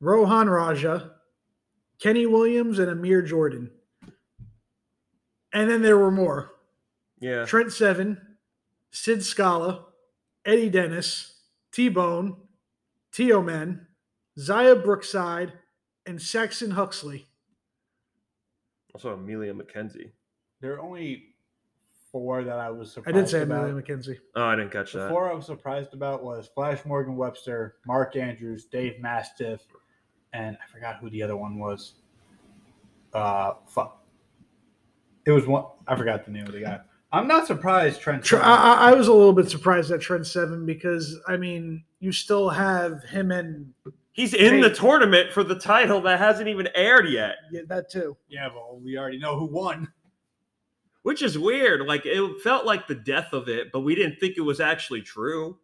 Rohan Raja, Kenny Williams, and Amir Jordan. And then there were more Yeah. Trent Seven, Sid Scala, Eddie Dennis, T Bone, Tio Men, Xia Brookside, and Saxon Huxley. Also Emilia McKenzie. There are only four that I was surprised. I surprised did say about. Emilia McKenzie. Oh, I didn't catch The that. four I was surprised about was Flash Morgan Webster, Mark Andrews, Dave Mastiff, and I forgot who the other one was. Uh, fuck. It was one. I forgot the name of the guy. I'm not surprised Trent. Tr- Seven- I, I- I was a little bit surprised at Trent Seven because I mean you still have him and He's in the tournament for the title that hasn't even aired yet, yeah, that too. yeah, well, we already know who won. which is weird. Like it felt like the death of it, but we didn't think it was actually true.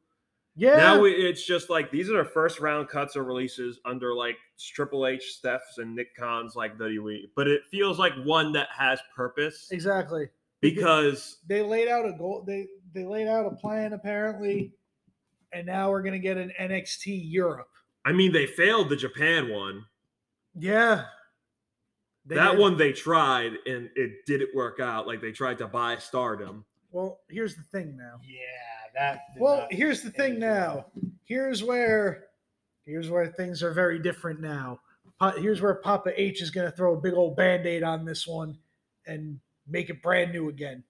Yeah, Now we, it's just like these are their first round cuts or releases under like Triple H, Steph's, and Nick Khan's like WWE, but it feels like one that has purpose exactly. because They laid out a goal. They they laid out a plan apparently, and now we're gonna get an NXT Europe. I mean they failed the Japan one. Yeah, that did. one they tried and it didn't work out. Like they tried to buy Stardom. Well, here's the thing now. Yeah, that. Well, here's the thing now. Here's where here's where things are very different now. Here's where Papa H is going to throw a big old band-aid on this one and make it brand new again.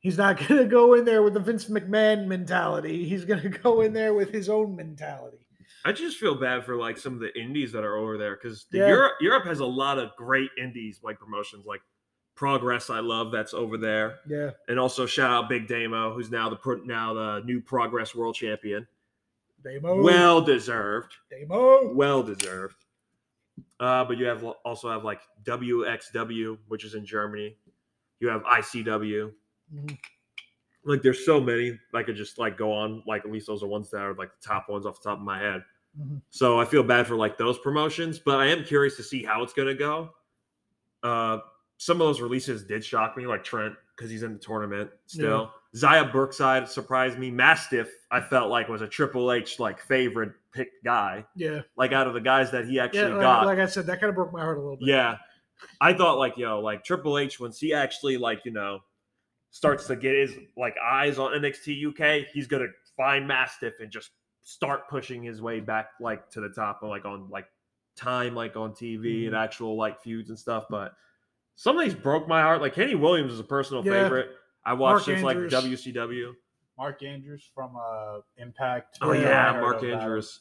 He's not <laughs> going to go in there with the Vince McMahon mentality. He's going <laughs> to go in there with his own mentality. I just feel bad for like some of the indies that are over there because Yeah. Europe Europe has a lot of great indies like promotions like Progress. I love that's over there, Yeah. and also shout out Big Damo, who's now the now the new Progress World Champion. Damo. Well deserved. Damo. well deserved. Uh, but you have also have like WXW, which is in Germany. You have ICW. Like there's so many. I could just like go on. Like at least those are ones that are like the top ones off the top of my head. Mhm. So I feel bad for like those promotions, but I am curious to see how it's gonna go. Uh, some of those releases did shock me, like Trent because he's in the tournament still. Xia Brookside surprised me. Mastiff, I felt like was a Triple H like favorite pick guy Yeah. like out of the guys that he Yeah. actually Like, got. like I said, that kind of broke my heart a little bit. yeah. I thought like, yo, like Triple H once he actually like, you know, starts to get his like eyes on NXT UK, he's gonna find Mastiff and just start pushing his way back like to the top and like on like time like on TV and Mhm. actual like feuds and stuff. But some of these broke my heart. Like Kenny Williams is a personal Yeah. favorite. I Mark watched since Andrews. like WCW. Mark Andrews from uh, Impact. Oh Yeah, yeah, Mark. Andrews.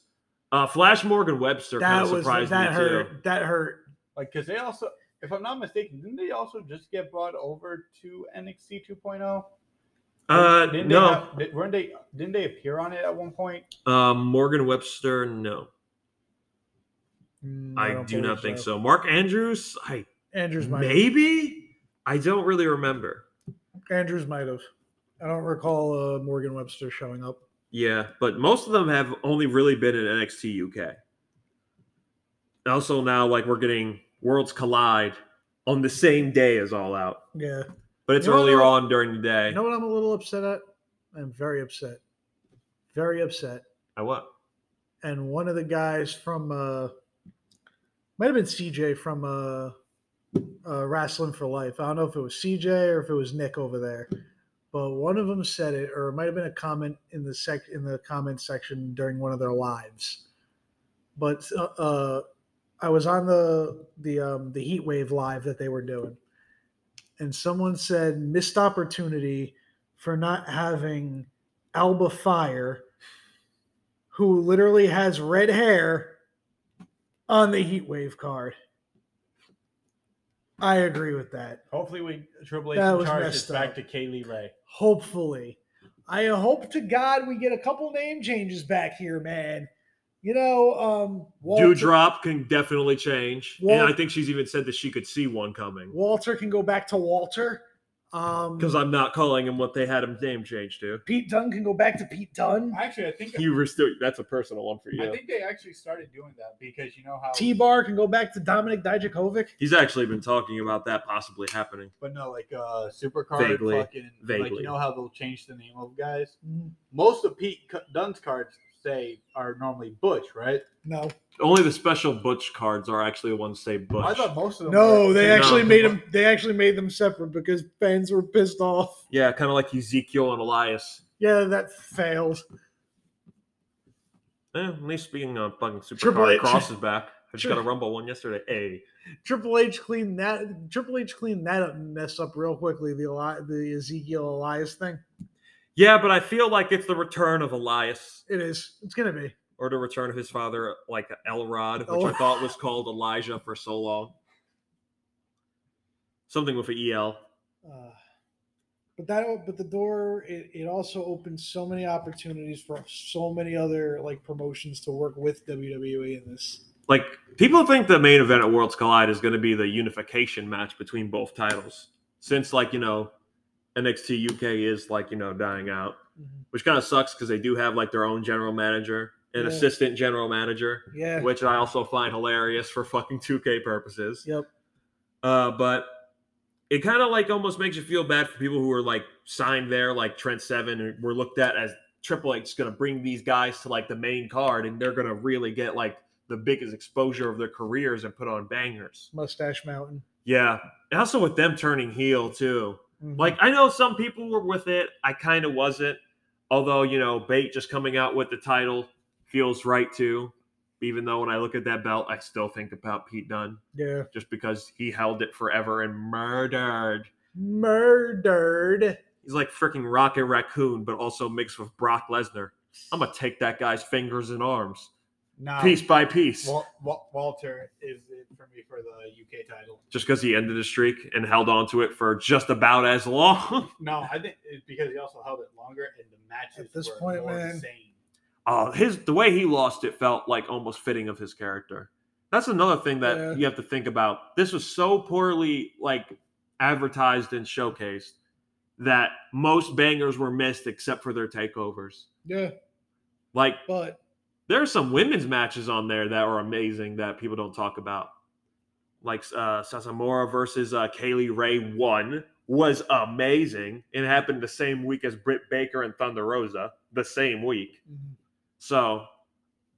Uh, Flash Morgan Webster kind That of was surprised that me hurt. too. That hurt. Like, because they also, if I'm not mistaken, didn't they also just get brought over to NXT 2.0? Uh, didn't they no, have- did, weren't they? Didn't they appear on it at one point? um, Morgan Webster, no, Mm, I, don't do not believe think so. Mark Andrews, I Andrews might. maybe, I don't really remember. Andrews might have. I don't recall uh, Morgan Webster showing up. Yeah, but most of them have only really been in NXT UK. Also, now like we're getting Worlds Collide on the same day as All Out, Yeah. but it's You know earlier on during the day. You know what I'm a little upset at? I'm very upset. Very upset. I what? And one of the guys from uh might have been CJ from uh, uh Wrestling for Life. I don't know if it was CJ or if it was Nick over there. But one of them said it, or it might have been a comment in the sec in the comment section during one of their lives. But uh, uh I was on the the um the heat wave live that they were doing. And someone said missed opportunity for not having Alba Fyre, who literally has red hair, on the Heat Wave card. I agree with that. Hopefully, we Triple H That in was charge back up. to Kay Lee Ray. Hopefully. I hope to God we get a couple name changes back here, man. You know, um Walter, Doudrop can definitely change, and I think she's even said that she could see one coming. Walter can go back to Walter. Um Because I'm not calling him what they had him name changed to. Pete Dunne can go back to Pete Dunne. Actually, I think You were still that's a personal one for you. I think they actually started doing that because you know how. T Bar can go back to Dominik Dijakovic. He's actually been talking about that possibly happening. But no, like uh, Supercard, Vaguely. fucking like Vaguely. you know how they'll change the name of guys. Mm, Most of Pete C- Dunne's cards say are normally Butch, right? No, Only the special Butch cards are actually the ones say Butch. I thought most of them. no, were- they No. actually made them. They actually made them separate because fans were pissed off. yeah, kind of like Ezekiel and Elias. Yeah, that failed. Eh, at least being uh, fucking Triple Supercard H. Cross is back. I just got a Rumble one yesterday. Hey, Triple H cleaned that. Triple H cleaned that up and messed up real quickly. The Eli- the Ezekiel Elias thing. Yeah, but I feel like it's the return of Elias It is. It's gonna be. or the return of his father, like Elrod, which I thought was called Elijah for so long. Something with an E EL. Uh, but that but the door it, it also opens so many opportunities for so many other like promotions to work with WWE in this. Like people think the main event at Worlds Collide is going to be the unification match between both titles, since like you know NXT UK is like you know dying out, which kind of sucks because they do have like their own general manager and Yeah. assistant general manager, Yeah. which I also find hilarious for <laughs> fucking 2K purposes. Yep. Uh, but it kind of like almost makes you feel bad for people who are like signed there, like Trent Seven, and were looked at as Triple H is going to bring these guys to like the main card, and they're going to really get like the biggest exposure of their careers and put on bangers. Mustache Mountain. Yeah, and also with them turning heel too. Mhm. Like I know some people were with it, I kind of wasn't. Although you know, Bate just coming out with the title feels right too. Even though when I look at that belt, I still think about Pete Dunne yeah. just because he held it forever and murdered. Murdered. He's like freaking Rocket Raccoon, but also mixed with Brock Lesnar. I'm gonna take that guy's fingers and arms, Now, piece by piece, Wal- Wal- Walter is it for me for the UK title. just because he ended the streak and held on to it for just about as long. <laughs> No, I think it's because he also held it longer and the matches At this were point, more man. insane. uh, his the way he lost it felt like almost fitting of his character. That's another thing that Yeah. you have to think about. This was so poorly like advertised and showcased that most bangers were missed except for their takeovers. Yeah. Like But there are some women's matches on there that are amazing that people don't talk about. Like uh Satomura versus uh Kay Lee Ray one was amazing. It happened the same week as Britt Baker and Thunder Rosa, the same week. mhm. So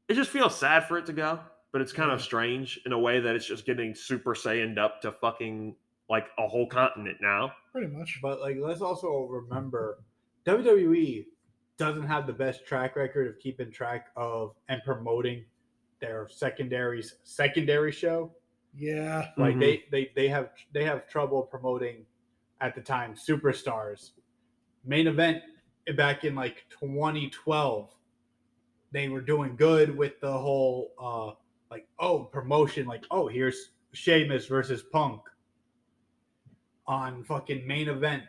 it just feels sad for it to go, but it's kind of strange in a way that it's just getting super saiyaned up to fucking like a whole continent now. pretty much. But like, let's also remember, WWE doesn't have the best track record of keeping track of and promoting their secondaries secondary show. Yeah. Like Mhm. they they they have they have trouble promoting at the time superstars. Main event back in like 2012, they were doing good with the whole uh like oh promotion like oh here's Sheamus versus Punk on fucking main event.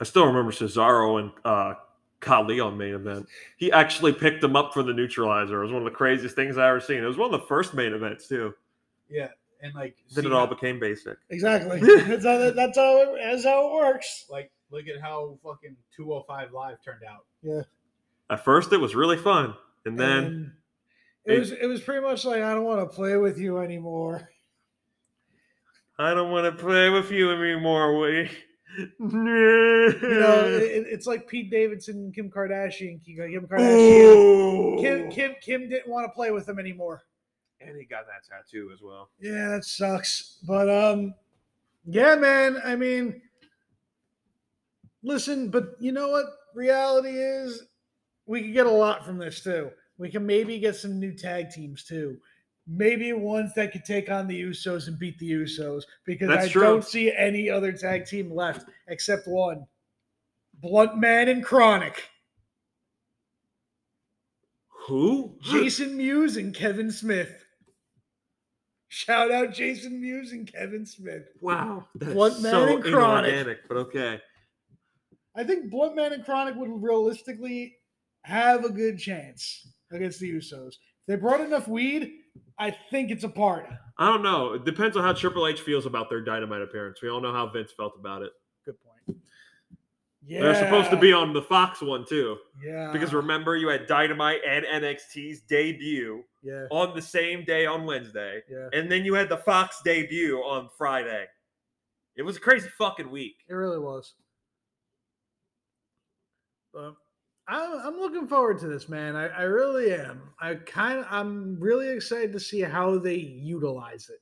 I still remember Cesaro and uh Kali on main event. He actually picked him up for the neutralizer. It was one of the craziest things I ever seen. It was one of the first main events too. Yeah, and like Then see it all how- became basic. Exactly. <laughs> that's how that, that's how it, that's how it works. like look at how fucking 205 live turned out. Yeah. At first, it was really fun, and then And it it- was it was pretty much like I don't want to play with you anymore. I don't want to play with you anymore, Woody. You know, it, it's like Pete Davidson and Kim Kardashian. Kim Kardashian. Kim Kim Kim didn't want to play with him anymore. and he got that tattoo as well. Yeah, that sucks. But um, yeah, man. I mean, listen, but you know what? Reality is, we could get a lot from this too. We can maybe get some new tag teams too. Maybe ones that could take on the Usos and beat the Usos because That's I true. don't see any other tag team left except one. Blunt Man and Chronic. Who? Jason Mewes and Kevin Smith. Shout out Jason Mewes and Kevin Smith. Wow, that's Blunt Man so and Chronic. inorganic, but okay. I think Blunt Man and Chronic would realistically have a good chance against the Usos. If they brought enough weed, I think it's a part. I don't know. It depends on how Triple H feels about their Dynamite appearance. We all know how Vince felt about it. Good point. Yeah, They're supposed to be on the Fox one too, Yeah, because remember you had Dynamite and NXT's debut yeah, on the same day on Wednesday, yeah, and then you had the Fox debut on Friday. It was a crazy fucking week. it really was. But I'm, I'm looking forward to this, man. I, I really am. I kind of, I'm really excited to see how they utilize it.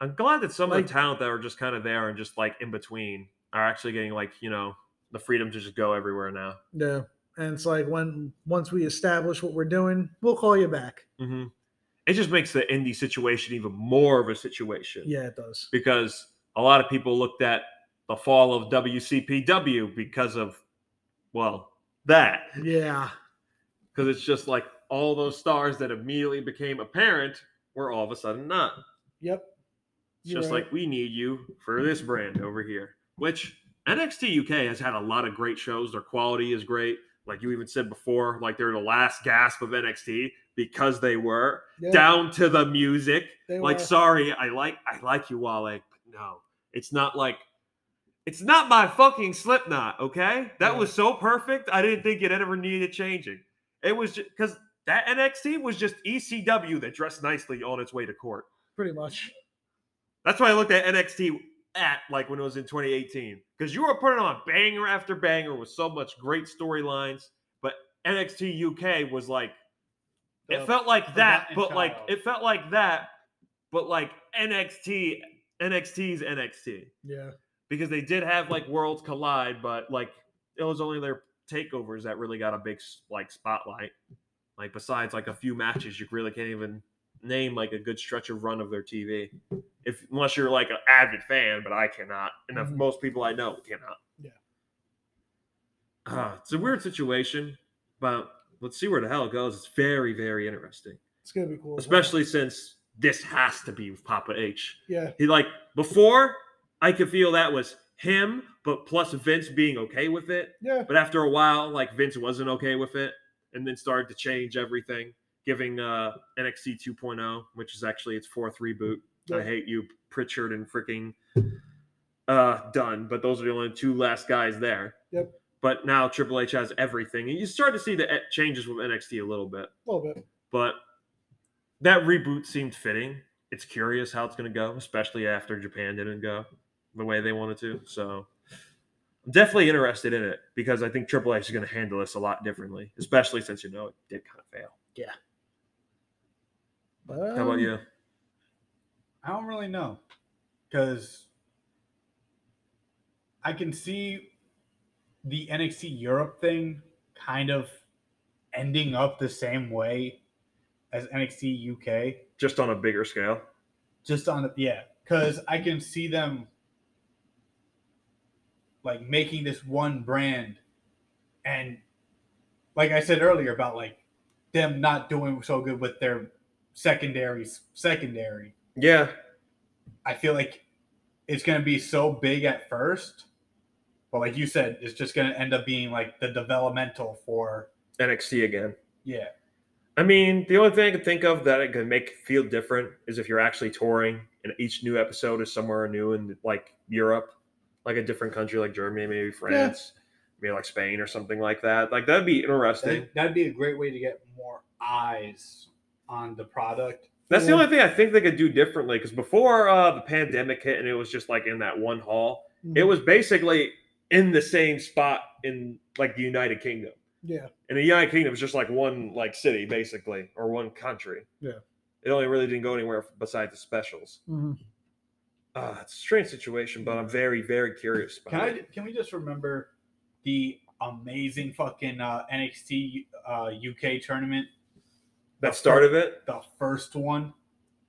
I'm glad that some of the talent that are just kind of there and just like in between are actually getting like you know the freedom to just go everywhere now. Yeah, and it's like when once we establish what we're doing, we'll call you back. hmm it just makes the indie situation even more of a situation. Yeah, it does. because a lot of people looked at the fall of WCPW because of, well, that. Yeah. Because it's just like all those stars that immediately became apparent were all of a sudden not. Yep. It's just right. like we need you for this brand over here, which NXT UK has had a lot of great shows. Their quality is great. Like you even said before, like they're the last gasp of NXT because they were Yeah, down to the music. they like, were. sorry, I like I like you, Wale. but No, it's not like it's not my fucking Slipknot. Okay, that Yeah. was so perfect. I didn't think it ever needed changing. It was just because that NXT was just ECW that dressed nicely on its way to court. pretty much. That's why I looked at NXT at like when it was in 2018 because you were putting on banger after banger with so much great storylines, but NXT UK was like it The felt like that, but like it felt like that, but like NXT NXT's NXT Yeah. Because they did have like worlds collide, but like it was only their takeovers that really got a big like spotlight. Like besides like a few matches, you really can't even name like a good stretch of run of their TV, if unless you're like an avid fan. But I cannot, and if Mhm. most people I know cannot. Yeah. Uh, it's a weird situation, but let's see where the hell it goes. It's very very interesting, It's gonna be cool. well. especially since this has to be with Papa H. Yeah. He like before I could feel that was him, but plus Vince being okay with it. Yeah. But after a while, like Vince wasn't okay with it, and then started to change everything, giving uh NXT 2.0, oh, which is actually its fourth reboot. I hate you, Prichard and freaking uh Dunn, but those are the only two last guys there. Yep. But now Triple H has everything, and you start to see the eh, changes with NXT a little bit A little bit. but that reboot seemed fitting. It's curious how it's going to go, especially after Japan didn't go the way they wanted to. So I'm definitely interested in it because I think Triple H is going to handle this a lot differently, especially since you know it did kind of fail. Yeah. But, How about um, you? I don't really know because I can see the NXT Europe thing kind of ending up the same way as NXT UK. Just on a bigger scale. Just on the yeah, because I can see them like making this one brand, and like I said earlier about like them not doing so good with their secondaries secondary. Yeah. I feel like it's going to be so big at first, but like you said, it's just going to end up being like the developmental for NXT again. yeah, I mean, the only thing I can think of that it can make feel different is if you're actually touring and each new episode is somewhere new in like Europe, like a different country like Germany, maybe France, maybe like Spain or something like that. Like that'd be interesting. that, that'd be a great way to get more eyes on the product. That's the only thing I think they could do differently because before uh, the pandemic hit and it was just like in that one hall, mhm. it was basically in the same spot in like the United Kingdom. Yeah. And the United Kingdom is just like one like city basically or one country. Yeah. It only really didn't go anywhere besides the specials. Mhm. Uh, it's a strange situation, but I'm very, very curious about Can it. I can we just remember the amazing fucking uh, NXT uh, UK tournament, that start of it. the first one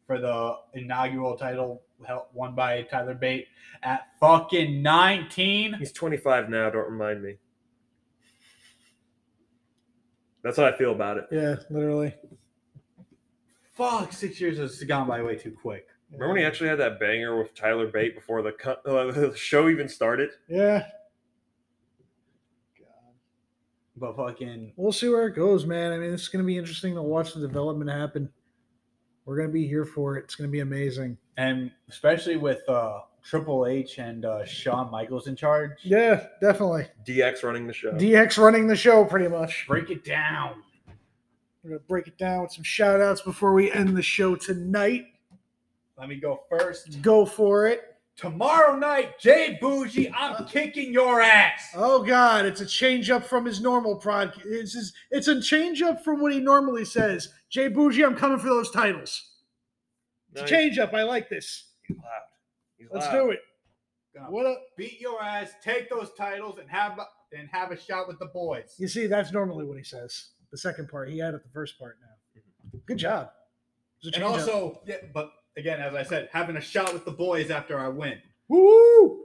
for the inaugural title held, won by Tyler Bate at fucking 19. He's 25 now. Don't remind me. That's how I feel about it. Yeah, literally. Fuck, six years has gone by way too quick. Remember when he actually had that banger with Tyler Bate before the, co- uh, <laughs> the show even started? Yeah. But fucking We'll see where it goes, man. I mean, it's going to be interesting to watch the development happen. We're going to be here for it. It's going to be amazing. and especially with uh Triple H and uh Shawn Michaels in charge. Yeah, definitely. DX running the show. DX running the show pretty much. Break it down. We're going to break it down with some shout outs before we end the show tonight. Let me go first. Go for it. Tomorrow night, Jay Bougie, I'm kicking your ass. Oh God, it's a change up from his normal prod. It's his, it's a change up from what he normally says. Jay Bougie, I'm coming for those titles. It's a change up. I like this. He's loud. He's Let's loud. do it. Gonna What up? beat your ass, take those titles, and have and have a shot with the boys. You see, that's normally what he says. The second part, he added the first part now. Mm-hmm. Good job. It was a And change-up. also, yeah, but again, as I said, having a shot with the boys after I win. woo!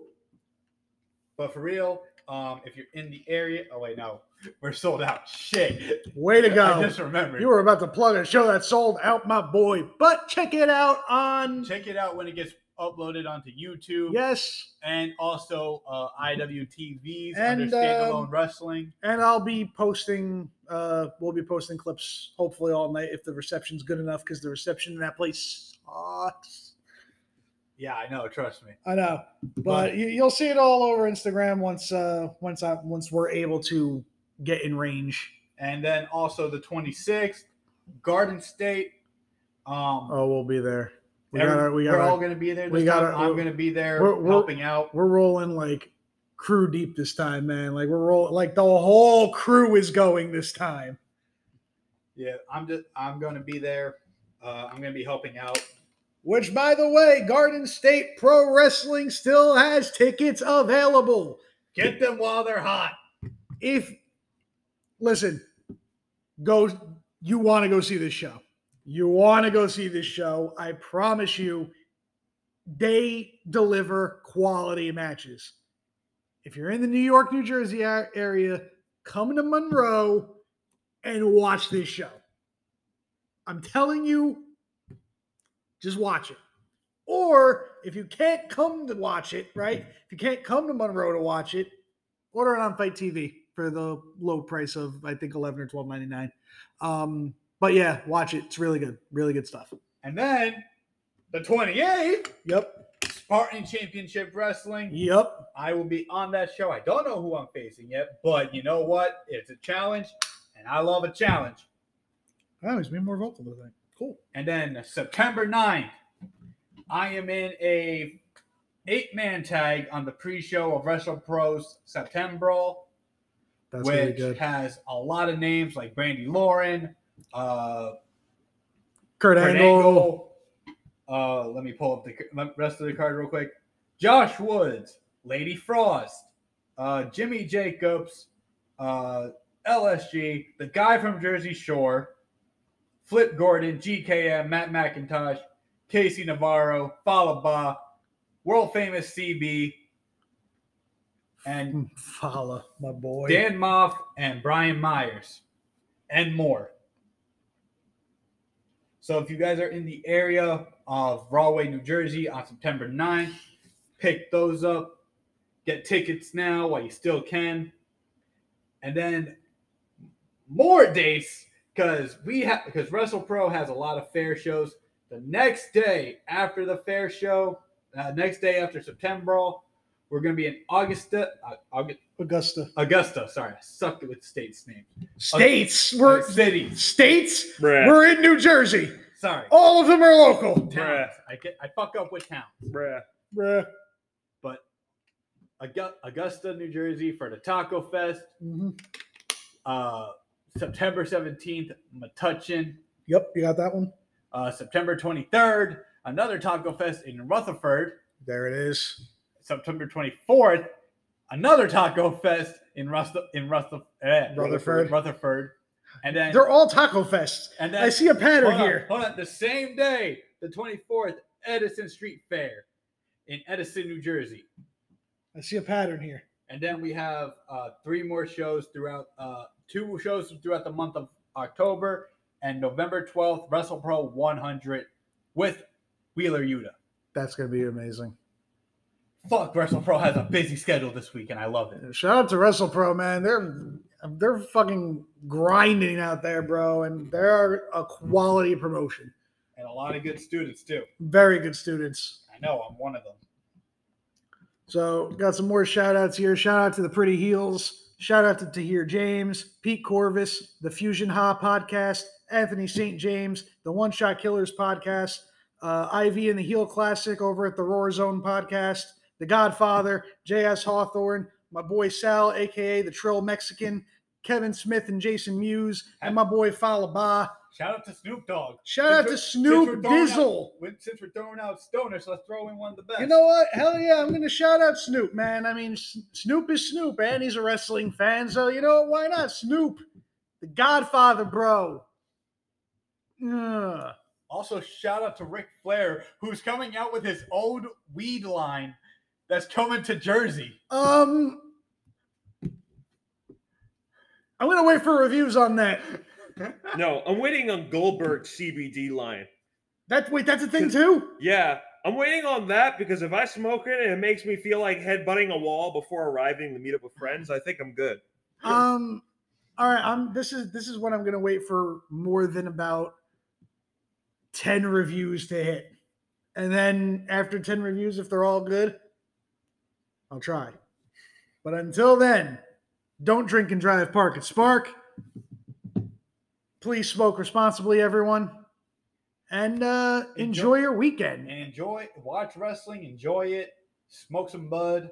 But for real, um, if you're in the area, oh wait, no, we're sold out. Shit. Way to go. I just remembered. You were about to plug a show that sold out, my boy. But check it out on Check it out when it gets uploaded onto YouTube. yes, And also uh, IWTV's And, under standalone um, wrestling. and I'll be posting. Uh, we'll be posting clips hopefully all night if the reception's good enough because the reception in that place Yeah, I know. Trust me. I know, but you, you'll see it all over Instagram once uh once I once we're able to get in range. And then also the 26th, Garden State. Um, Oh, we'll be there. We every- got we we're all going to be there. This we gotta- I'm going to be there we're- we're- helping out. we're rolling like crew deep this time, man. Like we're rolling like the whole crew is going this time. Yeah, I'm just. I'm going to be there. Uh, I'm going to be helping out. Which, by the way, Garden State Pro Wrestling still has tickets available. Get them while they're hot. If listen, go you want to go see this show. You want to go see this show. I promise you, they deliver quality matches. If you're in the New York, New Jersey area, come to Monroe and watch this show. I'm telling you, just watch it. Or if you can't come to watch it, right? If you can't come to Monroe to watch it, order it on FITE TV for the low price of I think eleven or twelve ninety nine. Um, but yeah, watch it. It's really good. Really good stuff. And then the 28th, Yep. Spartan Championship Wrestling. Yep. I will be on that show. I don't know who I'm facing yet, but you know what? It's a challenge, and I love a challenge. Oh, he's being more vocal than that. Cool. And then September 9th, I am in a eight-man tag on the pre-show of Wrestle Pros September, That's really which good. has a lot of names like Brandi Lauren, uh, Kurt Kurt Angle. Angle. Uh, let me pull up the rest of the card real quick. Josh Woods, Lady Frost, uh, Jimmy Jacobs, uh, LSG, the guy from Jersey Shore, Flip Gordon, GKM, Matt McIntosh, Casey Navarro, Falaba, world famous CB, and <laughs> Fala, my boy. Dan Maff and Brian Myers, and more. So if you guys are in the area of Rahway, New Jersey on September 9th, pick those up. Get tickets now while you still can. And then more dates because we have because WrestlePro has a lot of fair shows. The next day after the fair show, uh, next day after September, we're going to be in Augusta, uh, August, Augusta. Augusta. Sorry, I sucked it with states names. States. We're cities. states. Bruh. We're in New Jersey. Sorry, All of them are local. towns. I get I fuck up with towns. Bruh. Bruh. But Augusta, New Jersey for the Taco Fest. Mhm. Uh, September seventeenth, Metuchen. Yep, you got that one. Uh, September twenty third, another Taco Fest in Rutherford. There it is. September twenty fourth, another Taco Fest in Rust in Rust eh, Rutherford. Rutherford, and then They're all taco fests. and then I see a pattern hold on, here. hold on. The same day, the 24th, Edison Street Fair in Edison, New Jersey. I see a pattern here. And then we have uh, three more shows throughout, uh, two shows throughout the month of October and November 12th, WrestlePro 100 with Wheeler Yuta. That's gonna be amazing. Fuck, WrestlePro has a busy schedule this week, and I love it. Shout out to WrestlePro, man. They're they're fucking grinding out there, bro, and they're a quality promotion. And a lot of good students, too. Very good students. I know, I'm one of them. So got some more shout outs here. Shout out to the Pretty Heels. Shout out to Tahir James, Pete Corvus, the Fusion Ha podcast, Anthony St. James, the One Shot Killers podcast, uh, Ivy and the Heel Classic over at the Roar Zone podcast, The Godfather, J.S. Hawthorne, my boy Sal, aka the Trill Mexican, Kevin Smith and Jason Mewes, and my boy Falaba. Shout out to Snoop Dogg. Shout out to Since since we're Snoop out- Dizzle. Since we're throwing out stoners, let's throw in one of the best. You know what? Hell yeah, I'm going to shout out Snoop, man. I mean, Snoop is Snoop, and he's a wrestling fan, so you know? Why not? Snoop, the Godfather, bro. Ugh. Also, shout out to Ric Flair, who's coming out with his old weed line that's coming to Jersey. Um, I'm gonna wait for reviews on that. No, I'm waiting on Goldberg's CBD line. That wait, that's a thing too. Yeah, I'm waiting on that because if I smoke it and it makes me feel like headbutting a wall before arriving to meet up with friends, I think I'm good. Um, all right. I'm. This is this is what I'm gonna wait for more than about ten reviews to hit, and then after ten reviews, if they're all good, I'll try. But until then, don't drink and drive. Park at Spark. Please smoke responsibly, everyone, and uh, enjoy your weekend. And enjoy, watch wrestling, enjoy it, smoke some bud,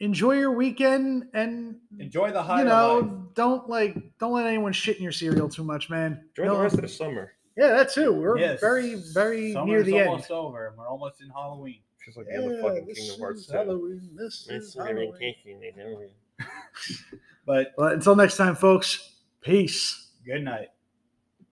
Enjoy your weekend, and enjoy the high you of life. know, don't like don't let anyone shit in your cereal too much, man. Enjoy No- the rest of the summer. Yeah, that too. We're Yes. very, very Summer's near the end. almost over. We're almost in Halloween. Feels like the end of fucking this Kingdom Hearts is Halloween. This is really Halloween. tasty, they don't- <laughs> But But until next time, folks. Peace. good night.